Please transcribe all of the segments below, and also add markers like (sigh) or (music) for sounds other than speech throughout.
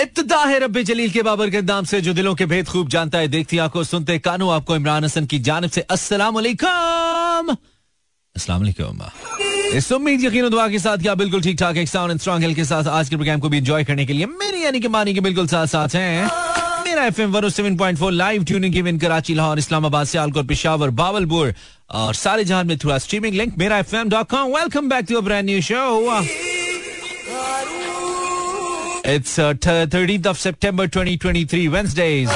इब्तदा जलील के बाबर के नाम से, जो दिलों के भेद खूब जानता है, देखती आँखों सुनते कानू, आपको इमरान हसन की जानब से अस्सलाम वालेकुम। अस्सलाम वालेकुम। इस उम्मीद, यकीन दुआ के साथ क्या बिल्कुल ठीक ठाक, एक साउंड एंड स्ट्रॉन्ग के साथ आज के प्रोग्राम को भी एंजॉय करने के लिए, मेरी यानी कि मानी के बिल्कुल साथ साथ हैं। मेरा F live tuning given Karachi, Lahore, Islamabad, Sialkot, Peshawar, Bahawalpur और सारे जहाँ में थोड़ा स्ट्रीमिंग लिंक मेरा F M dot com welcome back to brand new show it's thirteen of September 2023 Wednesdays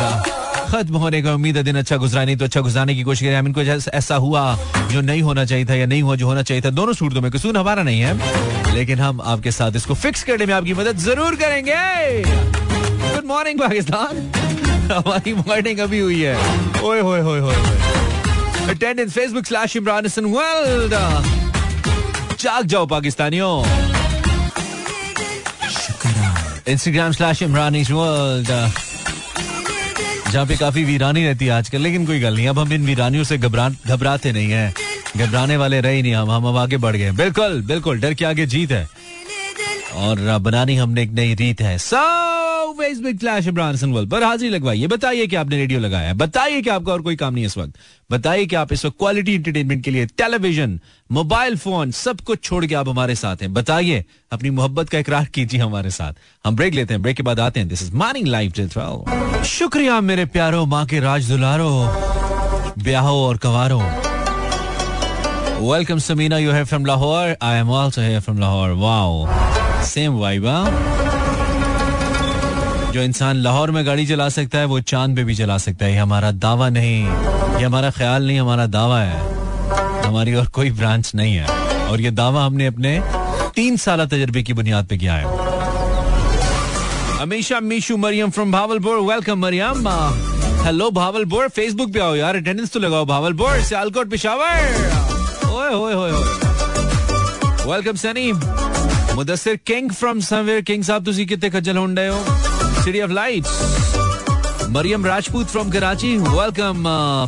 खत्म होने का उम्मीद है, दिन अच्छा गुजरा नहीं तो अच्छा गुजराने की कोशिश करें। इनको ऐसा हुआ जो नहीं होना चाहिए था या नहीं हुआ जो होना चाहिए था। दोनों सूरतों में कसूर हमारा नहीं है। लेकिन हम आपके साथ इसको फिक्स करने में आपकी मदद ज़रूर करेंगे। गुड मॉर्निंग पाकिस्तान हमारी मॉर्निंग अभी हुई है। ओए, होए होए होए attendance Facebook slash Imran Hasan world जाग जाओ, पाकिस्तानियों। इंस्टाग्राम स्लैश इमरानी वर्ल्ड जहाँ पे काफ़ी वीरानी रहती है आजकल, लेकिन कोई गल नहीं अब हम इन वीरानियों से घबरा घबराते नहीं है। घबराने वाले रहे नहीं हम। हम अब आगे बढ़ गए बिल्कुल बिल्कुल, डर के आगे जीत है। और बनानी हमने एक नई रीत है। So Facebook flash Imran Sanwal पर हाजिर लगवाइए। बताइए कि आपने रेडियो लगाया है। बताइए कि आपका और कोई काम नहीं है इस वक्त। बताइए कि आप इस वक्त क्वालिटी एंटरटेनमेंट के लिए टेलीविज़न मोबाइल फ़ोन सब कुछ छोड़ के आप हमारे साथ हैं। बताइए, अपनी मोहब्बत का इकरार कीजिए हमारे साथ। हम ब्रेक लेते हैं। ब्रेक के बाद आते हैं। दिस इज़ मॉर्निंग लाइव शुक्रिया मेरे प्यारो माँ के राज दुलारो, ब्याहो और कवारो। Welcome Sameena you have from Lahore I am also here from Lahore wow same vibe जो इंसान लाहौर में गाड़ी चला सकता है, वो चाँद पे भी चला सकता है। ये हमारा दावा नहीं। ये हमारा ख्याल नहीं, हमारा दावा है। हमारी और कोई ब्रांच नहीं है। और ये दावा हमने अपने तीन साल तजर्बे की बुनियाद पे किया है। Amisha, Mishu, Maryam from Bahawalpur. Welcome Maryam. Hello Bahawalpur. Facebook पे आओ यार अटेंडेंस तो लगाओ, भावलपुर, सियालकोट, पिशावर। ओए ओए ओए welcome Sunny. Mudassir king from somewhere king साहब, तुसी कितने खज्जल होंडे हो? City of lights Maryam Rajput from Karachi. Welcome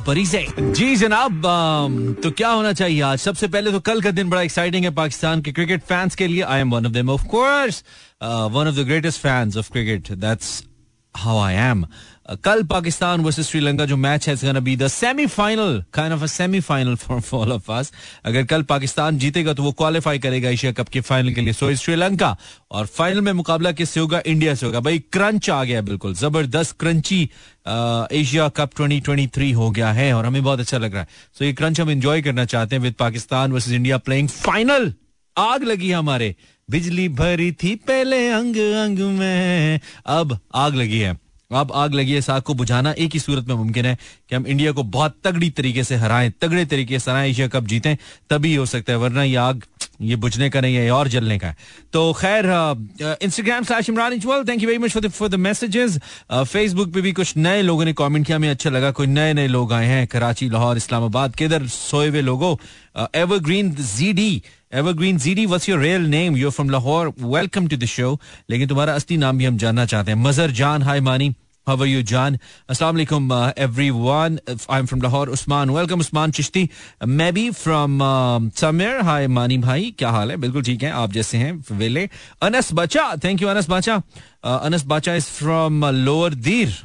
परिसे जी जनाब uh, तो क्या होना चाहिए आज? सबसे पहले तो कल का दिन बड़ा एक्साइटिंग है पाकिस्तान के क्रिकेट फैंस के लिए. I am one of them of course one of the greatest fans of cricket that's how I am कल पाकिस्तान वर्सेस श्रीलंका, जो मैच है be the semifinal kind of a semifinal for all of us अगर कल पाकिस्तान जीतेगा तो वो qualify करेगा Asia cup के फाइनल के लिए। सो श्रीलंका। और फाइनल में मुकाबला किससे होगा? इंडिया से होगा। भाई क्रंच आ गया बिल्कुल। ज़बरदस्त क्रंची एशिया कप 2023 हो गया है और हमें बहुत अच्छा लग रहा है। सो ये क्रंच हम इंजॉय करना चाहते हैं with Pakistan versus India playing final आग लगी हमारे। बिजली भरी थी पहले अंग अंग में। अब आग लगी है। अब आग लगी है आग को बुझाना एक ही सूरत में मुमकिन है कि हम इंडिया को बहुत तगड़ी तरीके से हराएँ, तगड़े तरीके से हराएँ, एशिया कप जीतें, तभी हो सकता है, वरना ये आग, ये बुझने का नहीं है और जलने का है। तो खैर Instagram slash Imran Ijwal thank you very much for for the messages Facebook पे भी कुछ नए लोगों ने कमेंट किया, हमें अच्छा लगा, कोई नए नए लोग आए हैं, कराची, लाहौर, इस्लामाबाद, किधर सोए हुए लोगो? Evergreen GD evergreen GD what's your real name you from Lahore welcome to the show लेकिन तुम्हारा असली नाम भी हम जानना चाहते हैं मजर जान हाय मानी How are you, John? Assalamu alaikum, uh, everyone. I'm from Lahore. Usman, welcome, Usman Chishti. Uh, maybe from uh, Samir. Hi, Mani भाई क्या हाल है बिल्कुल ठीक है आप जैसे हैं वेले अनस बचा थैंक यू अनस बाचा अनस बाचा इज़ फ्रॉम लोअर दीर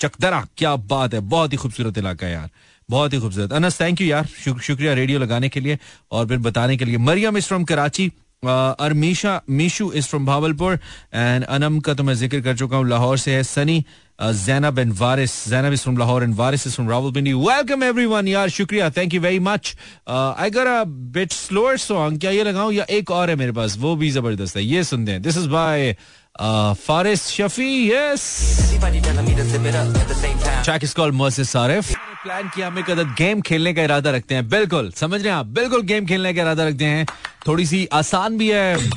चकदरा क्या बात है बहुत ही खूबसूरत इलाका है यार बहुत ही खूबसूरत। अनस थैंक यू यार शुक्रिया रेडियो लगाने के लिए और फिर बताने के लिए। Maryam is from Karachi Armisha Mishu is from Bahawalpur and Anam का तो मैं ज़िक्र कर चुका हूँ, लाहौर से है Sunny Zainab and Waris Zainab is from Lahore and Waris is from Rawalpindi. Welcome everyone यार, शुक्रिया thank you very much I a bit slower song क्या ये लगाऊँ या एक और है मेरे पास? वो भी ज़बरदस्त है। ये सुनते हैं। This is by Faris Shafi yes track is called मोसिस सारिफ प्लान किया हम एक गेम खेलने का इरादा रखते हैं बिल्कुल समझ रहे हैं आप बिल्कुल गेम खेलने का इरादा रखते हैं थोड़ी सी आसान भी है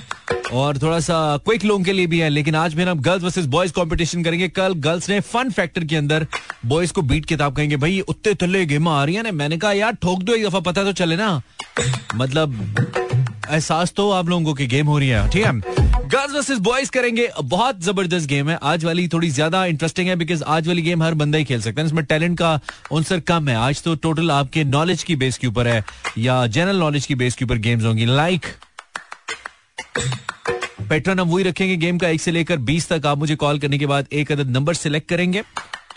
और थोड़ा सा क्विक लोगों के लिए भी है लेकिन आज फिर हम गर्ल्स वर्सेस बॉयज़ कंपटीशन करेंगे कल गर्ल्स ने फन फैक्टर के अंदर बॉयज़ को बीट किताब कहेंगे भाई उत्ते तले गेम आ रही है ना मैंने कहा यार ठोक दो एक दफ़ा पता तो चले ना मतलब एहसास तो आप लोगों की गेम हो रही है ठीक है गर्ल्स वर्सेस बॉयज़ करेंगे। बहुत ज़बरदस्त गेम है। आज वाली थोड़ी ज़्यादा इंटरेस्टिंग है बिकॉज़ आज वाली गेम हर बंदा ही खेल सकता है। इसमें टैलेंट का आंसर कम है। आज तो टोटल आपके नॉलेज की बेस के ऊपर है या जनरल नॉलेज की बेस के ऊपर गेम्स होंगी। लाइक पैटर्न हम वही रखेंगे गेम का एक से लेकर बीस तक। आप मुझे कॉल करने के बाद एक अदद नंबर सिलेक्ट करेंगे।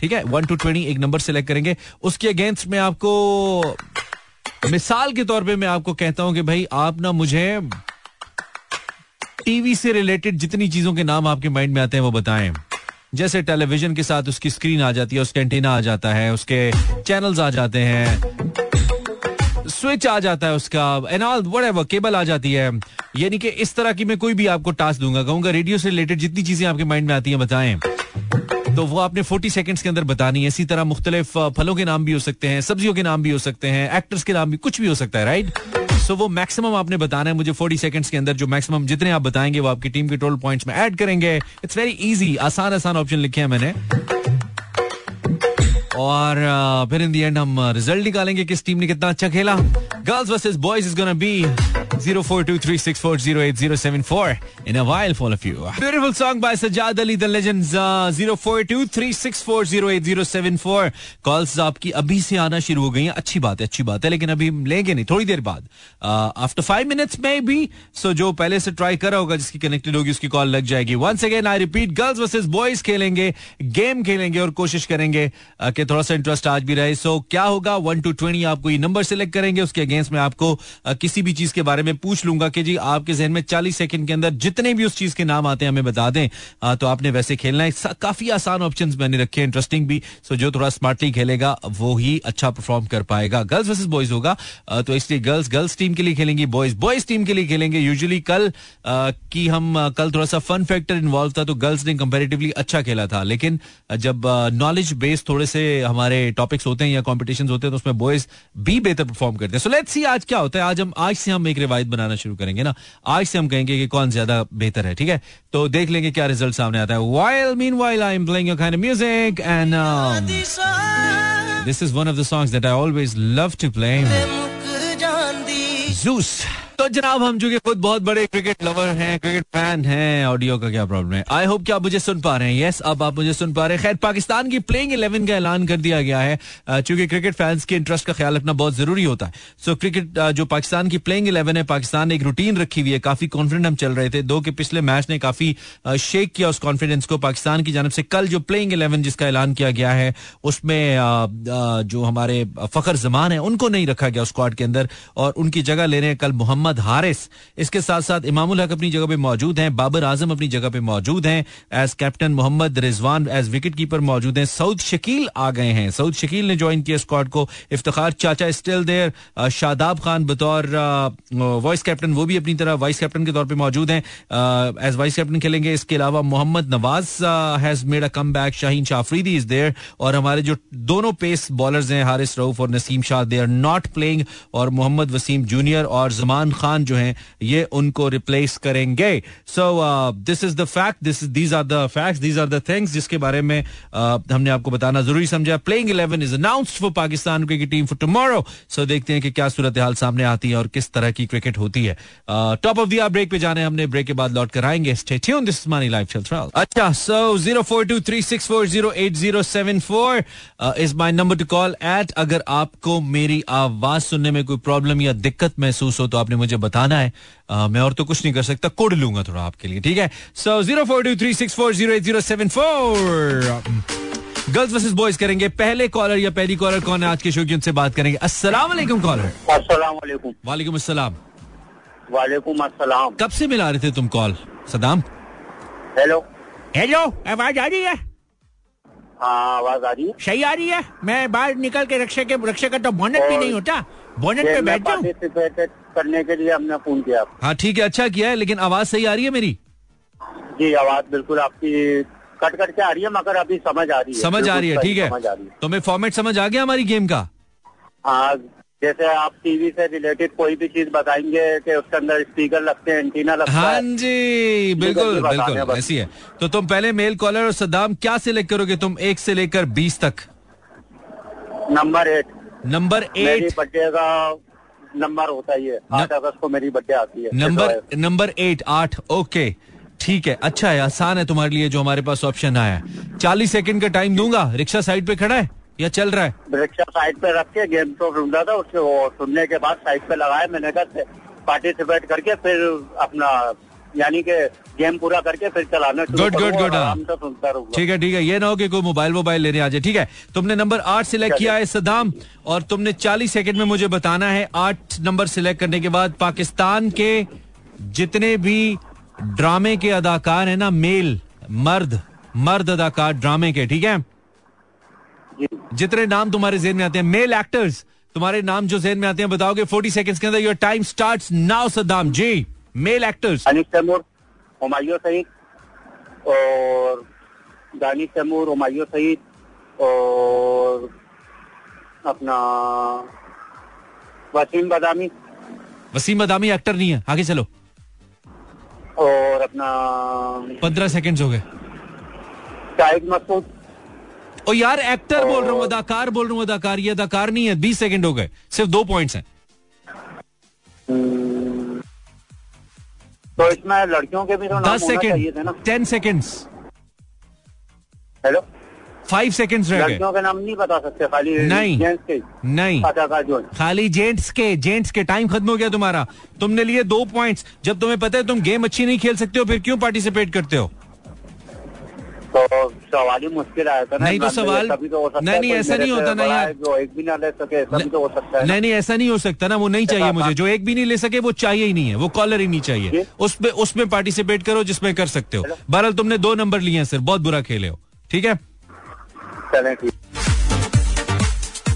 ठीक है? वन टू ट्वेंटी एक नंबर सिलेक्ट करेंगे। उसके अगेंस्ट में आपको, मिसाल के तौर पे मैं आपको कहता हूँ कि भाई आप ना मुझे टीवी से रिलेटेड जितनी चीज़ों के नाम आपके माइंड में आते हैं वो बताएँ। जैसे टेलीविज़न के साथ उसकी स्क्रीन आ जाती है, उसका एंटीना आ जाता है, उसके चैनल्स आ जाते हैं, स्विच आ जाता है उसका एंड ऑल वट केबल आ जाती है। यानी कि इस तरह की मैं कोई भी आपको टास्क दूँगा, कहूँगा रेडियो से रिलेटेड जितनी चीज़ें आपके माइंड में आती हैं, बताएँ। तो वो आपने 40 सेकंड्स के अंदर बतानी है। इसी तरह मुख्तलिफ़ फलों के नाम भी हो सकते हैं, सब्जियों के नाम भी हो सकते हैं एक्टर्स के नाम भी कुछ भी हो सकता है राइट सो वो मैक्सिमम आपने बताना है मुझे फोर्टी सेकेंड्स के अंदर, जो मैक्सिमम जितने आप बताएँगे वो आपकी टीम के टोटल पॉइंट्स में ऐड करेंगे। इट्स वेरी इजी आसान आसान ऑप्शन लिखे हैं मैंने। और फिर इन दी एंड हम रिज़ल्ट निकालेंगे, किस टीम ने कितना अच्छा खेला। Girls versus boys is gonna be 0423640807 in a while for all of you. Beautiful song by Sajad Ali, the legends. Uh, 0423640807 calls आपकी अभी से आना शुरू हो गई हैं। अच्छी बात है अच्छी बात है लेकिन अभी लेंगे नहीं थोड़ी देर बाद। आफ्टर फाइव मिनट्स में भी सो जो पहले से ट्राई करा होगा जिसकी कनेक्टेड होगी उसकी कॉल लग जाएगी। Once again I repeat girls versus boys खेलेंगे गेम खेलेंगे और कोशिश करेंगे uh, कि थोड़ा सा इंटरेस्ट आज भी रहे। सो so, क्या होगा? वन टू ट्वेंटी आपको ये नंबर सेलेक्ट करेंगे उसके अगेंस्ट में आपको uh, किसी भी चीज़ के बारे में पूछ लूँगा कि जी आपके जहन में चालीस सेकंड के अंदर जितने भी उस चीज़ के नाम आते हैं हमें बता दें। आ, तो आपने वैसे खेलना है। काफ़ी आसान ऑप्शन मैंने रखे हैं। इंटरेस्टिंग भी। सो जो थोड़ा स्मार्टली खेलेगा वो ही अच्छा परफॉर्म कर पाएगा। गर्ल्स वर्सेस बॉयज़ होगा। आ, तो इसलिए गर्ल्स गर्ल्स टीम के लिए खेलेंगी बॉयज़ बॉयज़ टीम के लिए खेलेंगे। यूजुअली कल की हम कल थोड़ा सा फन फैक्टर इन्वॉल्व था तो गर्ल्स ने कंपेरेटिवली अच्छा खेला था। लेकिन जब नॉलेज बेस्ड थोड़े से हमारे टॉपिक्स होते हैं या कॉम्पिटिशन होते हैं तो उसमें बॉयज़ भी बेहतर परफॉर्म करते हैं। सो लेट्स सी आज क्या होता है। आज हम आज से हम एक रिवायत बनाना शुरू करेंगे ना। आज से हम कहेंगे कि कौन ज़्यादा बेहतर है ठीक है? तो देख लेंगे क्या रिज़ल्ट सामने आता है। While meanwhile I am playing your kind of music and this is one of the songs that I always love to play Zeus. तो जनाब, हम जो कि खुद बहुत बड़े क्रिकेट लवर हैं क्रिकेट फ़ैन हैं ऑडियो का क्या प्रॉब्लम है? आई होप कि आप मुझे सुन पा रहे हैं। यस अब आप मुझे सुन पा रहे हैं। खैर, पाकिस्तान की प्लेइंग इलेवन का ऐलान कर दिया गया है। चूँकि क्रिकेट फैंस के इंटरेस्ट का ख्याल रखना बहुत ज़रूरी होता है। सो क्रिकेट जो पाकिस्तान की प्लेइंग इलेवन है, पाकिस्तान ने एक रूटीन रखी हुई है। काफ़ी कॉन्फिडेंट हम चल रहे थे। दो के पिछले मैच ने काफ़ी शेक किया उस कॉन्फिडेंस को। पाकिस्तान की जानब से कल जो प्लेइंग इलेवन जिसका ऐलान किया गया है, उसमें जो हमारे फखर जमान है, उनको नहीं रखा गया स्क्वाड के अंदर। और उनकी जगह ले रहे हैं कल मोहम्मद हारिस। इसके साथ साथ इमामुल हक अपनी जगह पे मौजूद हैं। बाबर आज़म अपनी जगह पे मौजूद हैं। As captain Mohammad Rizwan as wicketkeeper मौजूद हैं। सऊद शकील आ गए हैं। सऊद शकील ने ज्वाइन किया स्क्वाड को। इफ्तार चाचा स्टिल देर शादाब खान बतौर वाइस कैप्टन वो भी अपनी तरह वाइस कैप्टन के तौर पर मौजूद हैं। एज वाइस कैप्टन खेलेंगे। इसके अलावा Mohammad Nawaz has made a comeback Shaheen Shah Afridi is there और हमारे जो दोनों पेस बॉलर्स हैं, हारिस रऊफ और Naseem Shah they are not playing और मोहम्मद वसीम जूनियर और जमान खान जो हैं ये उनको रिप्लेस करेंगे. So this is the fact this these are the facts these are the things जिसके बारे में uh, हमने आपको बताना ज़रूरी समझा. Playing eleven is announced for Pakistan cricket team for tomorrow so देखते हैं कि क्या सूरत हाल सामने आती है और किस तरह की क्रिकेट होती है. टॉप ऑफ़ दिया ब्रेक पे जाने हमने ब्रेक के बाद लौट कर आएँगे. अच्छा so zero four two three six four zero eight zero seven four is my number to call at अगर आपको मेरी आवाज़ सुनने में कोई प्रॉब्लम या दिक्कत महसूस हो तो आपने मुझे बताना है। आ, मैं और तो कुछ नहीं कर सकता कोड लूँगा थोड़ा आपके लिए ठीक है? So zero four two three six four zero eight zero seven four girls versus boys करेंगे पहले कॉलर या पहली कॉलर कौन है? आज के शो की उनसे बात करेंगे। अस्सलाम वालेकुम कॉलर अस्सलाम वालेकुम वालेकुम अस्सलाम। वालेकुम अस्सलाम। कब से मिला रहे थे तुम कॉल सदाम? हेलो हेलो आवाज़ आ रही है? हाँ आवाज़ आ रही है। सही आ रही है? मैं बाहर निकल के रक्षा के रक्षा का तो बोनट भी नहीं होता। बोनट पे बैठ जाऊँ करने के लिए हमने फ़ोन किया। हाँ ठीक है अच्छा किया है लेकिन आवाज़ सही आ रही है मेरी? जी आवाज़ बिल्कुल आपकी कट कट के आ रही है मगर अभी समझ आ रही है। समझ आ रही है ठीक है। तो मैं फॉर्मेट समझ आ गया हमारी गेम का? हाँ जैसे आप टीवी से रिलेटेड कोई भी चीज़ बताएँगे कि उसके अंदर स्पीकर लगते हैं एंटीना लगता हाँ है जी बिल्कुल बिल्कुल ऐसी है। तो तुम पहले मेल कॉलर और सदाम क्या सिलेक्ट करोगे तुम एक से लेकर बीस तक? Number eight number eight birthday का नंबर होता ही है आठ अगस्त को मेरी बर्थडे आती है। नंबर नंबर एट आठ ओके ठीक है अच्छा है आसान है तुम्हारे लिए जो हमारे पास ऑप्शन आया है। चालीस सेकंड का टाइम दूँगा रिक्शा साइड पे खड़ा है या चल रहा है? रिक्शा साइड पे रख के गेम शो सुन रहा था उसके वो सुनने के बाद साइड पे लगाया मैंने कहा पार्टिसिपेट करके फिर अपना यानी कि गेम पूरा करके फिर चलाना गुड गुड गुड ठीक है ठीक है। ये ना हो कि कोई मोबाइल मोबाइल लेने आ जाए। ठीक है तुमने नंबर आठ सिलेक्ट किया है सदाम और तुमने चालीस सेकंड में मुझे बताना है आठ नंबर सिलेक्ट करने के बाद पाकिस्तान के जितने भी ड्रामे के अदाकार है ना मेल मर्द मर्द अदाकार ड्रामे के ठीक है? जितने नाम तुम्हारे जेहन में आते हैं मेल एक्टर्स तुम्हारे नाम जो जेहन में आते हैं बताओगे फोर्टी सेकंड्स के अंदर your time starts now Saddam. Ji. Male actors Anis Taimur Humayun Saeed और दानिश तैमूर हुमायूं सईद और अपना वसीम बदामी। वसीम बदामी एक्टर नहीं है। आगे चलो। और अपना पंद्रह सेकंड्स हो गए। शाहिद मसूद। ओ यार एक्टर बोल रहा हूँ अदाकार बोल रहा हूँ अदाकार। ये अदाकार नहीं है। बीस सेकंड हो गए। सिर्फ़ दो पॉइंट्स हैं। हम्म, तो इसमें लड़कियों के भी तो दस second ten second hello five seconds रह गए। के नाम नहीं बता सकते खाली नहीं। जेंट्स के। नहीं। खाली जेंट्स के जेंट्स के। टाइम खत्म हो गया तुम्हारा। तुमने लिए दो पॉइंट्स जब तुम्हें पता है तुम गेम अच्छी नहीं खेल सकते हो फिर क्यों पार्टिसिपेट करते हो? तो सवाल ही मुश्किल आया था नहीं तो सवाल- तो नहीं, नहीं, ऐसा नहीं होता ना यार। जो एक भी ना ले सके तो हो सकता है। नहीं नहीं ऐसा नहीं हो सकता ना वो नहीं चाहिए मुझे। जो एक भी नहीं ले सके वो चाहिए ही नहीं है वो कॉलर ही नहीं चाहिए। उसमें उसमें पार्टिसिपेट करो जिसमें कर सकते हो। बहरहाल तुमने दो नंबर लिए हैं सिर्फ़ बहुत बुरा खेले हो ठीक है? चलें ठीक।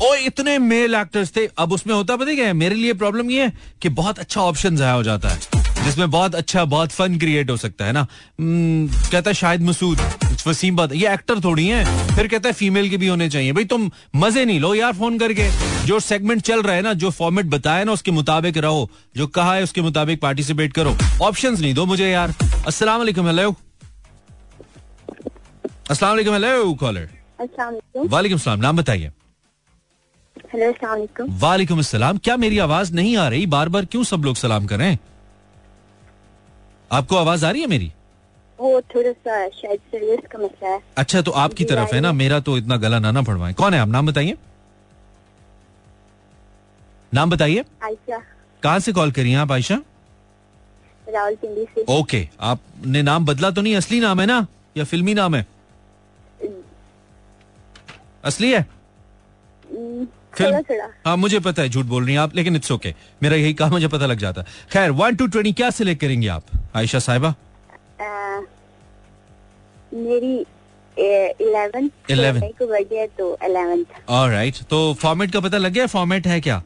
ओ इतने मेल एक्टर्स थे अब उसमें होता पता क्या है मेरे लिए प्रॉब्लम ये है कि बहुत अच्छा ऑप्शन जाया हो जाता है जिसमें बहुत अच्छा बहुत फन क्रिएट हो सकता है ना। हम्म, कहता है शाहिद मसूद। वसीम बात ये एक्टर थोड़ी है। फिर कहता है फीमेल के भी होने चाहिए। भाई तुम मज़े नहीं लो यार फ़ोन करके। जो सेगमेंट चल रहा है ना जो फॉर्मेट बताया ना उसके मुताबिक रहो। जो कहा है उसके मुताबिक पार्टिसिपेट करो। ऑप्शन नहीं दो मुझे यार। अस्सलाम वालेकुम हेलो अस्सलाम वालेकुम हेलो कॉलर वालेकुम सलाम नाम बताइए। हेलो वालेकुम वालेकुम अस्सलाम क्या मेरी आवाज़ नहीं आ रही? बार बार क्यों सब लोग सलाम करें आपको आवाज़ आ रही है मेरी? वो थोड़ा सा शायद सर्विस का मसला है। अच्छा तो आपकी तरफ़ है ना मेरा तो इतना गला ना ना पड़वाए कौन है आप? नाम बताइए। नाम बताइए। आयशा। कहाँ से कॉल करी आप आयशा? रावलपिंडी से। ओके आपने नाम बदला तो नहीं असली नाम है ना? या फिल्मी नाम है? असली है? हम्म, फ़िल्म? हाँ मुझे पता है झूठ बोल रही हैं आप लेकिन इट्स ओके okay. मेरा यही काम मुझे पता लग जाता। खैर वन टू ट्वेंटी क्या सिलेक्ट करेंगे आप आयशा साहिबा? मेरी इलेवन 11 को बर्थडे तो इलेवेंथ राइट तो फॉर्मेट का पता लग गया? फॉर्मेट है क्या?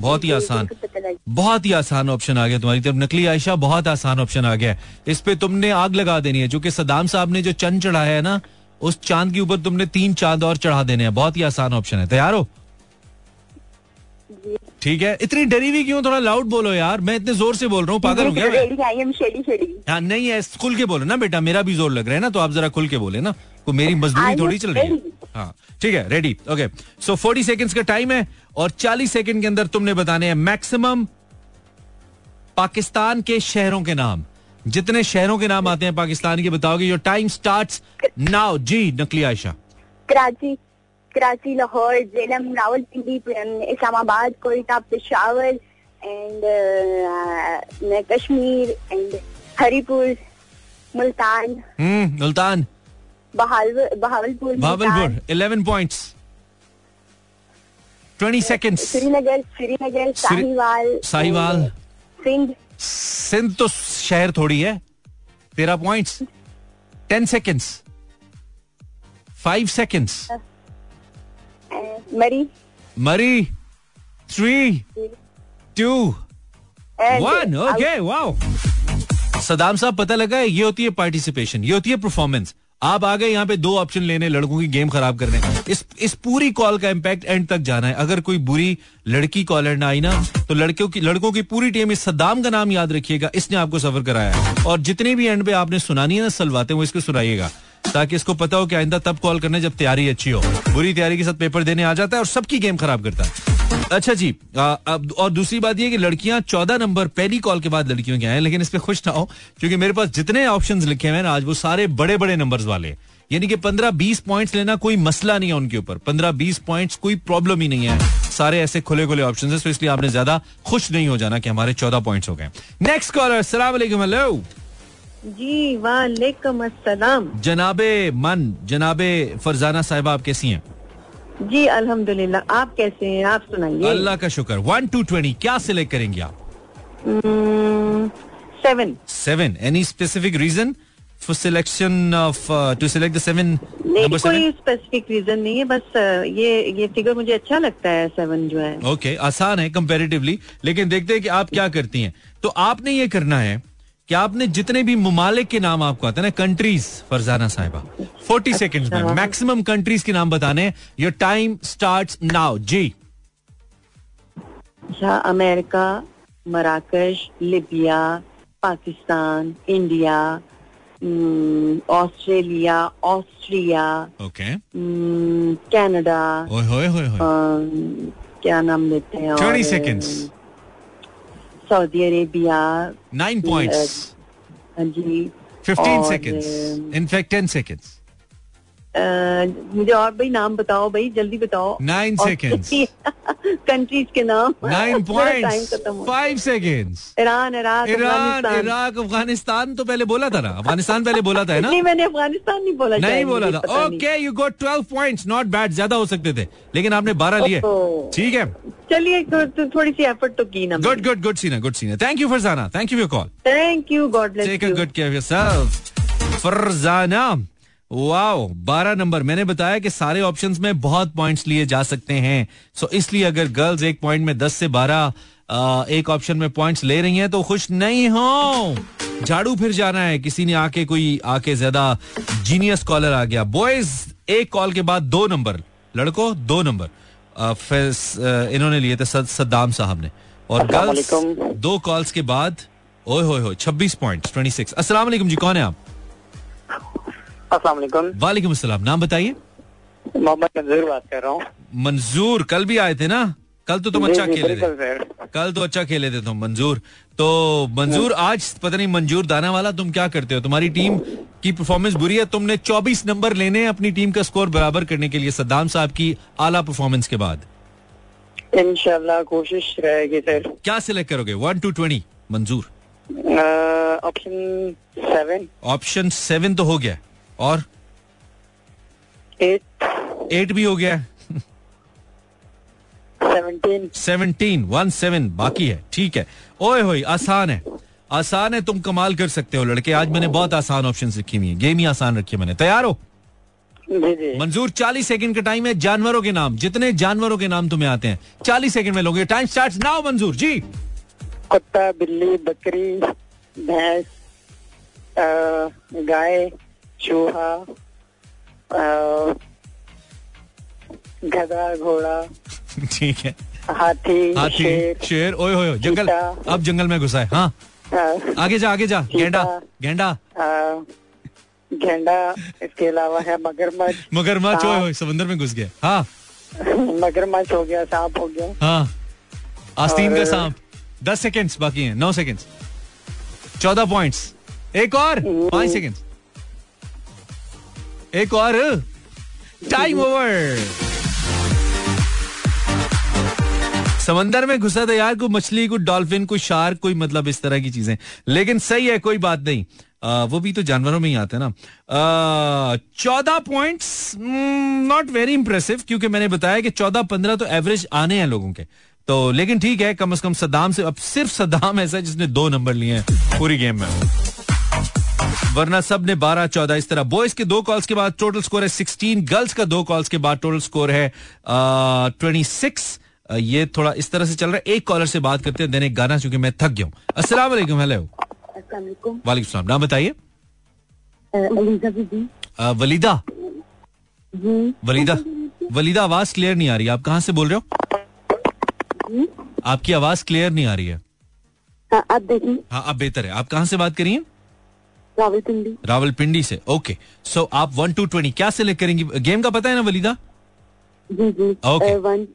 बहुत ही आसान। बहुत ही आसान ऑप्शन आ गया तुम्हारी तरफ़। नकली आयशा बहुत आसान ऑप्शन आ गया। इस पे तुमने आग लगा देनी है जो कि सदाम साहब ने जो चंद चढ़ाया है ना उस चाँद के ऊपर तुमने तीन चाँद और चढ़ा देने हैं। बहुत ही आसान ऑप्शन है। तैयार हो? ठीक है। इतनी डरी हुई क्यों? थोड़ा लाउड बोलो यार। मैं इतने ज़ोर से बोल रहा हूँ पागल हो शेडी शेडी। हाँ नहीं है खुल के बोलो ना बेटा मेरा भी ज़ोर लग रहा है ना तो आप जरा खुल के बोले ना। को मेरी मजदूरी थोड़ी चल रही है? हाँ ठीक है ready okay so forty second का टाइम है और चालीस सेकेंड के अंदर तुमने बताने हैं मैक्सिमम पाकिस्तान के शहरों के नाम। जितने शहरों के नाम आते हैं पाकिस्तान के बताओगे योर टाइम स्टार्ट नाउ जी नकली Ayesha. Karachi. Karachi Lahore Jhelum Rawalpindi Islamabad Quetta Peshawar and Kashmir and Haripur Multan hmm Multan Bahawal Bahawalpur Multan, eleven points twenty seconds Srinagar Srinagar Sahiwal Sahiwal. Sindh Sindh तो शहर थोड़ी है. तेरह points ten seconds five seconds Murree Murree three two one okay wow Saddam साहब पता लगा है ये होती है पार्टिसिपेशन ये होती है परफॉर्मेंस आप आ गए यहाँ पे दो ऑप्शन लेने लड़कों की गेम खराब करने. इस इस पूरी कॉल का इम्पैक्ट एंड तक जाना है. अगर कोई बुरी लड़की कॉलर ना आई ना तो लड़कियों की लड़कों की पूरी टीम इस सद्दाम का नाम याद रखिएगा. इसने आपको सफ़र कराया और जितने भी एंड पे आपने सुनानी है ना सलवाते वो इसको सुनाइएगा. ताकि इसको पता हो कि आइंदा तब कॉल करने जब तैयारी अच्छी हो। बुरी तैयारी के साथ पेपर देने आ जाता है और सबकी गेम खराब करता है। अच्छा जी अब और दूसरी बात यह कि लड़कियाँ चौदह नंबर पहली कॉल के बाद लड़कियों के आए लेकिन इस पे खुश ना हो, क्योंकि मेरे पास जितने ऑप्शन लिखे हैं आज वो सारे बड़े बड़े नंबर वाले। यानी कि पंद्रह बीस पॉइंट्स लेना कोई मसला नहीं है उनके ऊपर। पंद्रह बीस पॉइंट्स कोई प्रॉब्लम ही नहीं है। सारे ऐसे खुले खुले ऑप्शन है तो इसलिए आपने ज़्यादा खुश नहीं हो जाना कि हमारे चौदह पॉइंट्स हो गए। नेक्स्ट कॉलर सलाम हेलो जी वालेकुम अस्सलाम। जनाबे मन जनाबे फरजाना साहब आप कैसी हैं? जी अल्हम्दुलिल्लाह आप कैसे हैं? आप सुनाइए। अल्लाह का शुक्र। वन टू ट्वेंटी क्या सिलेक्ट करेंगे आप? Seven seven any specific reason for selection of to select the seven नहीं कोई स्पेसिफिक रीजन नहीं है बस ये ये फिगर मुझे अच्छा लगता है सेवन जो है। ओके okay, आसान है कंपैरेटिवली लेकिन देखते हैं कि आप क्या करती हैं। तो आपने ये करना है कि आपने जितने भी ममालिक के नाम आपको आते हैं ना कंट्रीज़ फरजाना साहिबा 40 सेकंड्स में अच्छा। मैक्सिमम कंट्रीज़ के नाम बताने योर टाइम स्टार्ट नाउ जी अच्छा America मराकश Libya Pakistan India Australia Austria okay Canada क्या नाम लेते हैं 30 और, seconds. Saudi Arabia nine points हाँ जी 15 और, seconds. In fact 10 seconds. अ, मुझे और भाई नाम बताओ भाई जल्दी बताओ। नाइन सेकेंड कंट्रीज़ के नाम। नाइन (laughs) हो five seconds Iran Iraq Iran Afghanistan. Iraq Afghanistan तो पहले बोला था ना। अफ़गानिस्तान पहले बोला था ना? नहीं मैंने अफ़गानिस्तान नहीं बोला नहीं बोला था। Okay you got 12 points not bad ज़्यादा हो सकते थे। लेकिन आपने 12 लिए। ठीक है। चलिए तो, तो थोड़ी सी एफर्ट तो की ना गुड गुड गुड सीना गुड सीना thank you Farzana thank you for call thank you God bless take a good care of yourself Farzana wow बारह नंबर। मैंने बताया कि सारे ऑप्शंस में बहुत पॉइंट्स लिए जा सकते हैं। सो इसलिए अगर गर्ल्स एक पॉइंट में दस से बारह एक ऑप्शन में पॉइंट्स ले रही हैं तो खुश नहीं हो। झाड़ू फिर जाना है। किसी ने आके कोई आके ज़्यादा जीनियस कॉलर आ गया। बॉयज़ एक कॉल के बाद दो नंबर। लड़को दो नंबर। इन्होंने लिए थे सद- सद्दाम साहब ने। और गर्ल्स दो कॉल्स के बाद ओए होए होए छब्बीस पॉइंट ट्वेंटी सिक्स अस्सलाम जी कौन है आप? अस्सलाम वालेकुम। अस्सलाम। नाम बताइए। मोहम्मद मंजूर बात कर रहा हूँ। मंजूर कल भी आए थे ना? कल तो तुम अच्छा खेले थे। कल तो अच्छा खेले थे तुम मंजूर। तो मंजूर आज पता नहीं मंजूर दाना वाला तुम क्या करते हो? तुम्हारी टीम की परफॉर्मेंस बुरी है तुमने 24 नंबर लेने हैं अपनी टीम का स्कोर बराबर करने के लिए सद्दाम साहब की आला परफॉर्मेंस के बाद। इनशाला कोशिश रहेगी सर। क्या सिलेक्ट करोगे? One two twenty Manzoor. Option seven option seven तो हो गया। और? एट एट भी हो गया। सेवनटीन सेवनटीन वन सेवन बाकी है। ठीक है। ओए होए आसान है। आसान है तुम कमाल कर सकते हो लड़के। आज मैंने बहुत आसान ऑप्शन रखी हुई है। गेम ही आसान रखी है मैंने। तैयार हो? मंजूर 40 सेकंड का टाइम है। जानवरों के नाम। जितने जानवरों के नाम तुम्हें आते हैं 40 सेकंड में लोगे। टाइम स्टार्ट नाउ मंजूर। जी। कुत्ता बिल्ली बकरी भैंस गाय चूहा गधा घोड़ा (laughs) ठीक है। हाथी हाथी शेर शेर ओए होए जंगल। अब जंगल में घुसा है हाँ। आगे जा आगे जा गेंडा गेंडा। गेंडा इसके अलावा है मगरमच्छ। मगरमच्छ ओए। होए समंदर में घुस गया। हाँ। मगरमच्छ हो गया सांप हो गया। हाँ। आस्तीन का सांप। दस सेकेंड्स बाकी हैं नौ सेकेंड्स चौदह पॉइंट्स एक और पाँच सेकेंड्स एक और। टाइम ओवर समंदर में घुसा था यार कोई मछली कोई डॉल्फिन कोई शार्क कोई मतलब इस तरह की चीज़ें। लेकिन सही है कोई बात नहीं। आ, वो भी तो जानवरों में ही आते हैं ना। चौदह पॉइंट्स नॉट वेरी इंप्रेसिव क्योंकि मैंने बताया कि चौदह पंद्रह तो एवरेज आने हैं लोगों के। तो लेकिन ठीक है कम से कम सद्दाम से अब सिर्फ़ सदाम ऐसा जिसने दो नंबर लिए हैं पूरी गेम में। वरना सबने बारह चौदह इस तरह। बॉयज़ के दो कॉल्स के बाद टोटल स्कोर है सिक्सटीन गर्ल्स का दो कॉल्स के बाद टोटल स्कोर है ट्वेंटी सिक्स ये थोड़ा इस तरह से चल रहा है। एक कॉलर से बात करते हैं देने एक गाना चूँकि मैं थक गया हूँ। अस्सलाम हेलो अस्सलाम वालेकुम सलाम। नाम बताइए। वलीदा वलीदा। वलीदा। आवाज़ क्लियर नहीं आ रही। आप कहाँ से बोल रहे हो? आपकी आवाज़ क्लियर नहीं आ रही है। हाँ हाँ अब बेहतर है। आप कहाँ से बात करिए रावलपिंडी। रावलपिंडी से ओके सो आप वन टू ट्वेंटी क्या सिलेक्ट करेंगी? गेम का पता है ना वलीदा? जी जी। One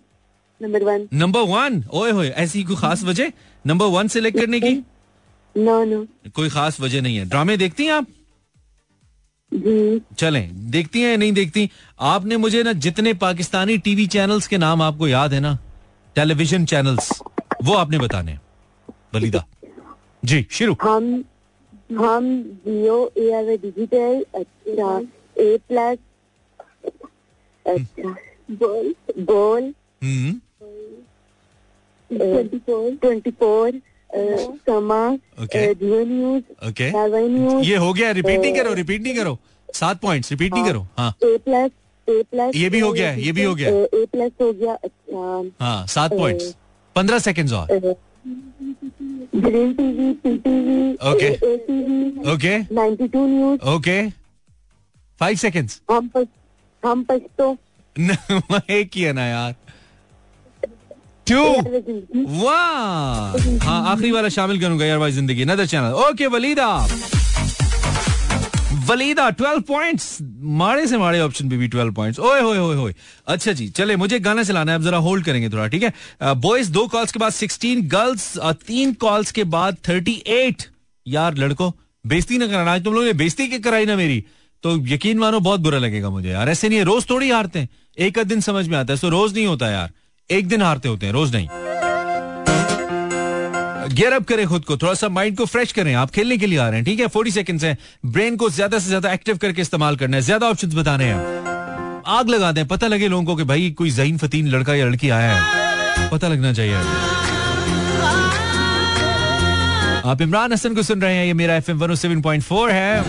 number one number one ओए होए ऐसी कोई खास वजह? नंबर वन सिलेक्ट करने की? नो नो कोई खास वजह नहीं है। ड्रामे देखती हैं आप? जी। चलें देखती हैं या नहीं देखती? आपने मुझे ना जितने पाकिस्तानी टीवी चैनल्स के नाम आपको याद है ना टेलीविज़न चैनल्स वो आपने बताने वलीदा। जी शुरू। हम हम जियो ए आर डिजिटल अच्छा ए प्लस अच्छा बोल बोल। हम्म। Twenty four. न्यूज़ ये हो गया रिपीट नहीं करो रिपीट नहीं करो। सात पॉइंट्स रिपीट नहीं करो। हाँ। ए प्लस ए प्लस ये भी हो गया ये भी हो गया। ए प्लस हो गया अच्छा। हाँ सात पॉइंट्स पंद्रह सेकेंड्स और। Green TV PTV okay. Okay ninety two news okay five seconds हम पस, हम पश्तो (laughs) एक किया ना यार. टू वाह (laughs) हाँ आखिरी वाला शामिल करूँगा यार भाई ज़िंदगी. Another channel okay Waleeda Waleeda 12 points माड़े से माड़े ऑप्शन भी 12 पॉइंट्स ओए, होए होए होए। अच्छा जी, चले, मुझे गाना चलाना है, अब जरा होल्ड करेंगे थोड़ा, ठीक है? बॉयज़ दो कॉल्स के बाद 16 गर्ल्स तीन कॉल्स के बाद 38 यार, लड़को, बेइज्जती ना कराना, आज तुम लोगों ने बेइज्जती की कराई ना मेरी? तो यकीन मानो, बहुत बुरा लगेगा मुझे यार। ऐसे नहीं है, रोज थोड़ी हारते हैं। एक दिन समझ में आता है सो रोज नहीं होता यार। एक दिन हारते होते हैं, रोज नहीं। गियर अप करें खुद को थोड़ा सा माइंड को फ्रेश करें। आप खेलने के लिए आ रहे हैं, ठीक है? फोर्टी सेकंड्स हैं। ब्रेन को ज़्यादा से ज़्यादा एक्टिव करके इस्तेमाल करना है। ज़्यादा ऑप्शंस बताने हैं। आग लगा दें। पता लगे लोगों को कि भाई कोई जहीन फतीन लड़का या लड़की आया है। पता लगना चाहिए। आप इमरान हसन को सुन रहे हैं। ये मेरा एफ़ एम है।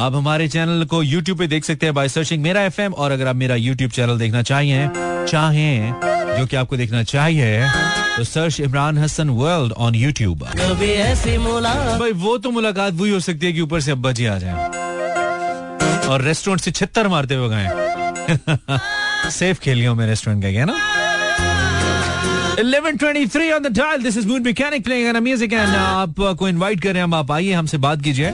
आप हमारे चैनल को YouTube पे देख सकते हैं बाय सर्चिंग मेरा एफ़ और अगर आप मेरा YouTube चैनल देखना चाहिए चाहें, जो कि आपको देखना चाहिए तो search Imran Hassan world on YouTube भाई वो तो मुलाकात वही हो सकती है कि ऊपर से अब्बा जी आ जाए। और रेस्टोरेंट से छित्तर मारते हुए गए। सेफ़ खेलियो मैं रेस्टोरेंट का क्या ना? 11:23 on the dial. This is Moon Mechanic playing on a music and uh, आपको इनवाइट कर रहे हैं हम आप आइए हमसे बात कीजिए।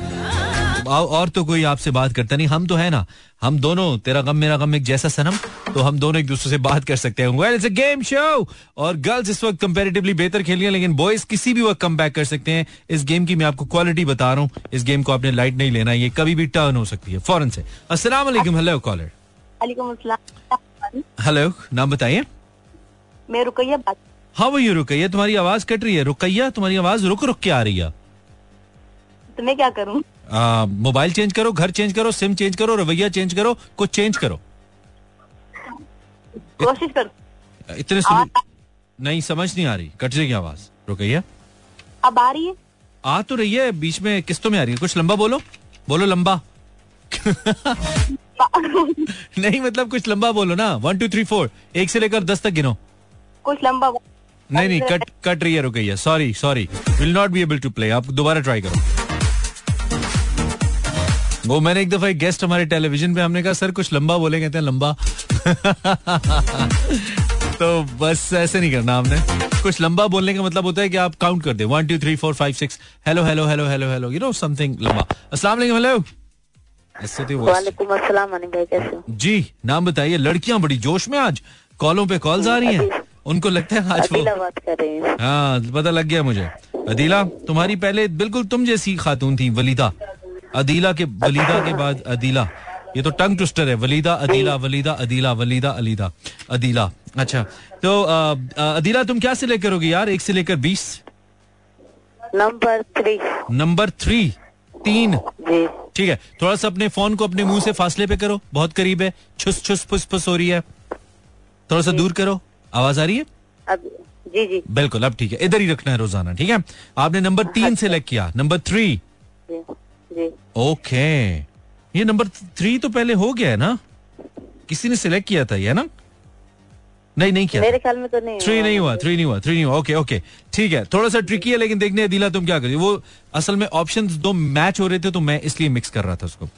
और तो कोई आपसे बात करता नहीं। हम तो है ना। हम दोनों तेरा गम मेरा गम एक जैसा सनम तो हम दोनों एक दूसरे से बात कर सकते हैं well it's a game show और गर्ल्स इस वक्त कंपैरेटिवली बेहतर खेली हैं लेकिन बॉयज़ किसी भी वक्त कम बैक कर सकते हैं। इस गेम की मैं आपको क्वालिटी बता रहा हूँ। इस गेम को आपने लाइट नहीं लेना। ये कभी भी टर्न हो सकती है फ़ौरन से। वालेकुम हेलो कॉलर हेलो नाम बताइए। मैं रुकैया बात हाँ वो ये रुकैया? तुम्हारी आवाज़ कट रही है। रुकैया तुम्हारी आवाज़ रुक रुक के आ रही है। तो मैं क्या करूँ? मोबाइल चेंज करो घर चेंज करो सिम चेंज करो रवैया चेंज करो कुछ चेंज करो। कोशिश कर इतने नहीं समझ नहीं आ रही। कट जाएगी आवाज़। रुकैया अब आ रही है? आ तो रही है बीच में किस्तों में आ रही है। कुछ लंबा बोलो। बोलो लंबा। (laughs) नहीं मतलब कुछ लंबा बोलो ना। वन टू थ्री फोर एक से लेकर दस तक गिनो। कुछ लंबा नहीं नहीं कट कट रही है Ruqaiya sorry sorry will not be able to play आप दोबारा ट्राई करो। वो मैंने एक दफ़ा एक गेस्ट हमारे टेलीविज़न पे हमने कहा सर कुछ लंबा बोले कहते हैं लंबा. (laughs) तो बस ऐसे नहीं करना हमने। कुछ लंबा बोलने का मतलब होता है कि आप काउंट कर दे। One two three four five six hello hello hello hello hello you know something लंबा। अस्सलाम वालेकुम हेलो तो वो- वालेकुम अस्सलाम भाई कैसे जी नाम बताइए। लड़कियाँ बड़ी जोश में आज। कॉलों पे कॉल्स आ रही हैं। उनको लगता है आज वो हाँ पता लग गया मुझे। अदीला तुम्हारी पहले बिल्कुल तुम जैसी खातून थी वलीदा। अदीला के वलीदा के बाद अदीला। ये तो टंग ट्विस्टर है। वलीदा अदीला वलीदा अदीला वलीदा अलीदा अदीला। अच्छा तो अदीला तुम क्या सिलेक्ट करोगी यार? एक से लेकर बीस? नंबर थ्री नंबर थ्री तीन। जी। ठीक है। थोड़ा सा अपने फ़ोन को अपने मुँह से फासले पे करो। बहुत करीब है। छुस छुस फुस फुस हो रही है। थोड़ा सा दूर करो। आवाज़ आ रही है? अब जी जी। बिल्कुल अब ठीक है। इधर ही रखना है रोज़ाना ठीक है? आपने नंबर तीन सेलेक्ट किया। नंबर थ्री जी। ओके। ये नंबर थ्री तो पहले हो गया है ना? किसी ने सिलेक्ट किया था ये ना? नहीं नहीं किया मेरे ख्याल में तो नहीं थ्री नहीं हुआ थ्री नहीं हुआ थ्री नहीं हुआ। ओके ओके ठीक है थोड़ा सा ट्रिकी है लेकिन देखने अदीला तुम क्या करिए वो असल में ऑप्शंस दो मैच हो रहे थे तो मैं इसलिए मिक्स कर रहा था उसको।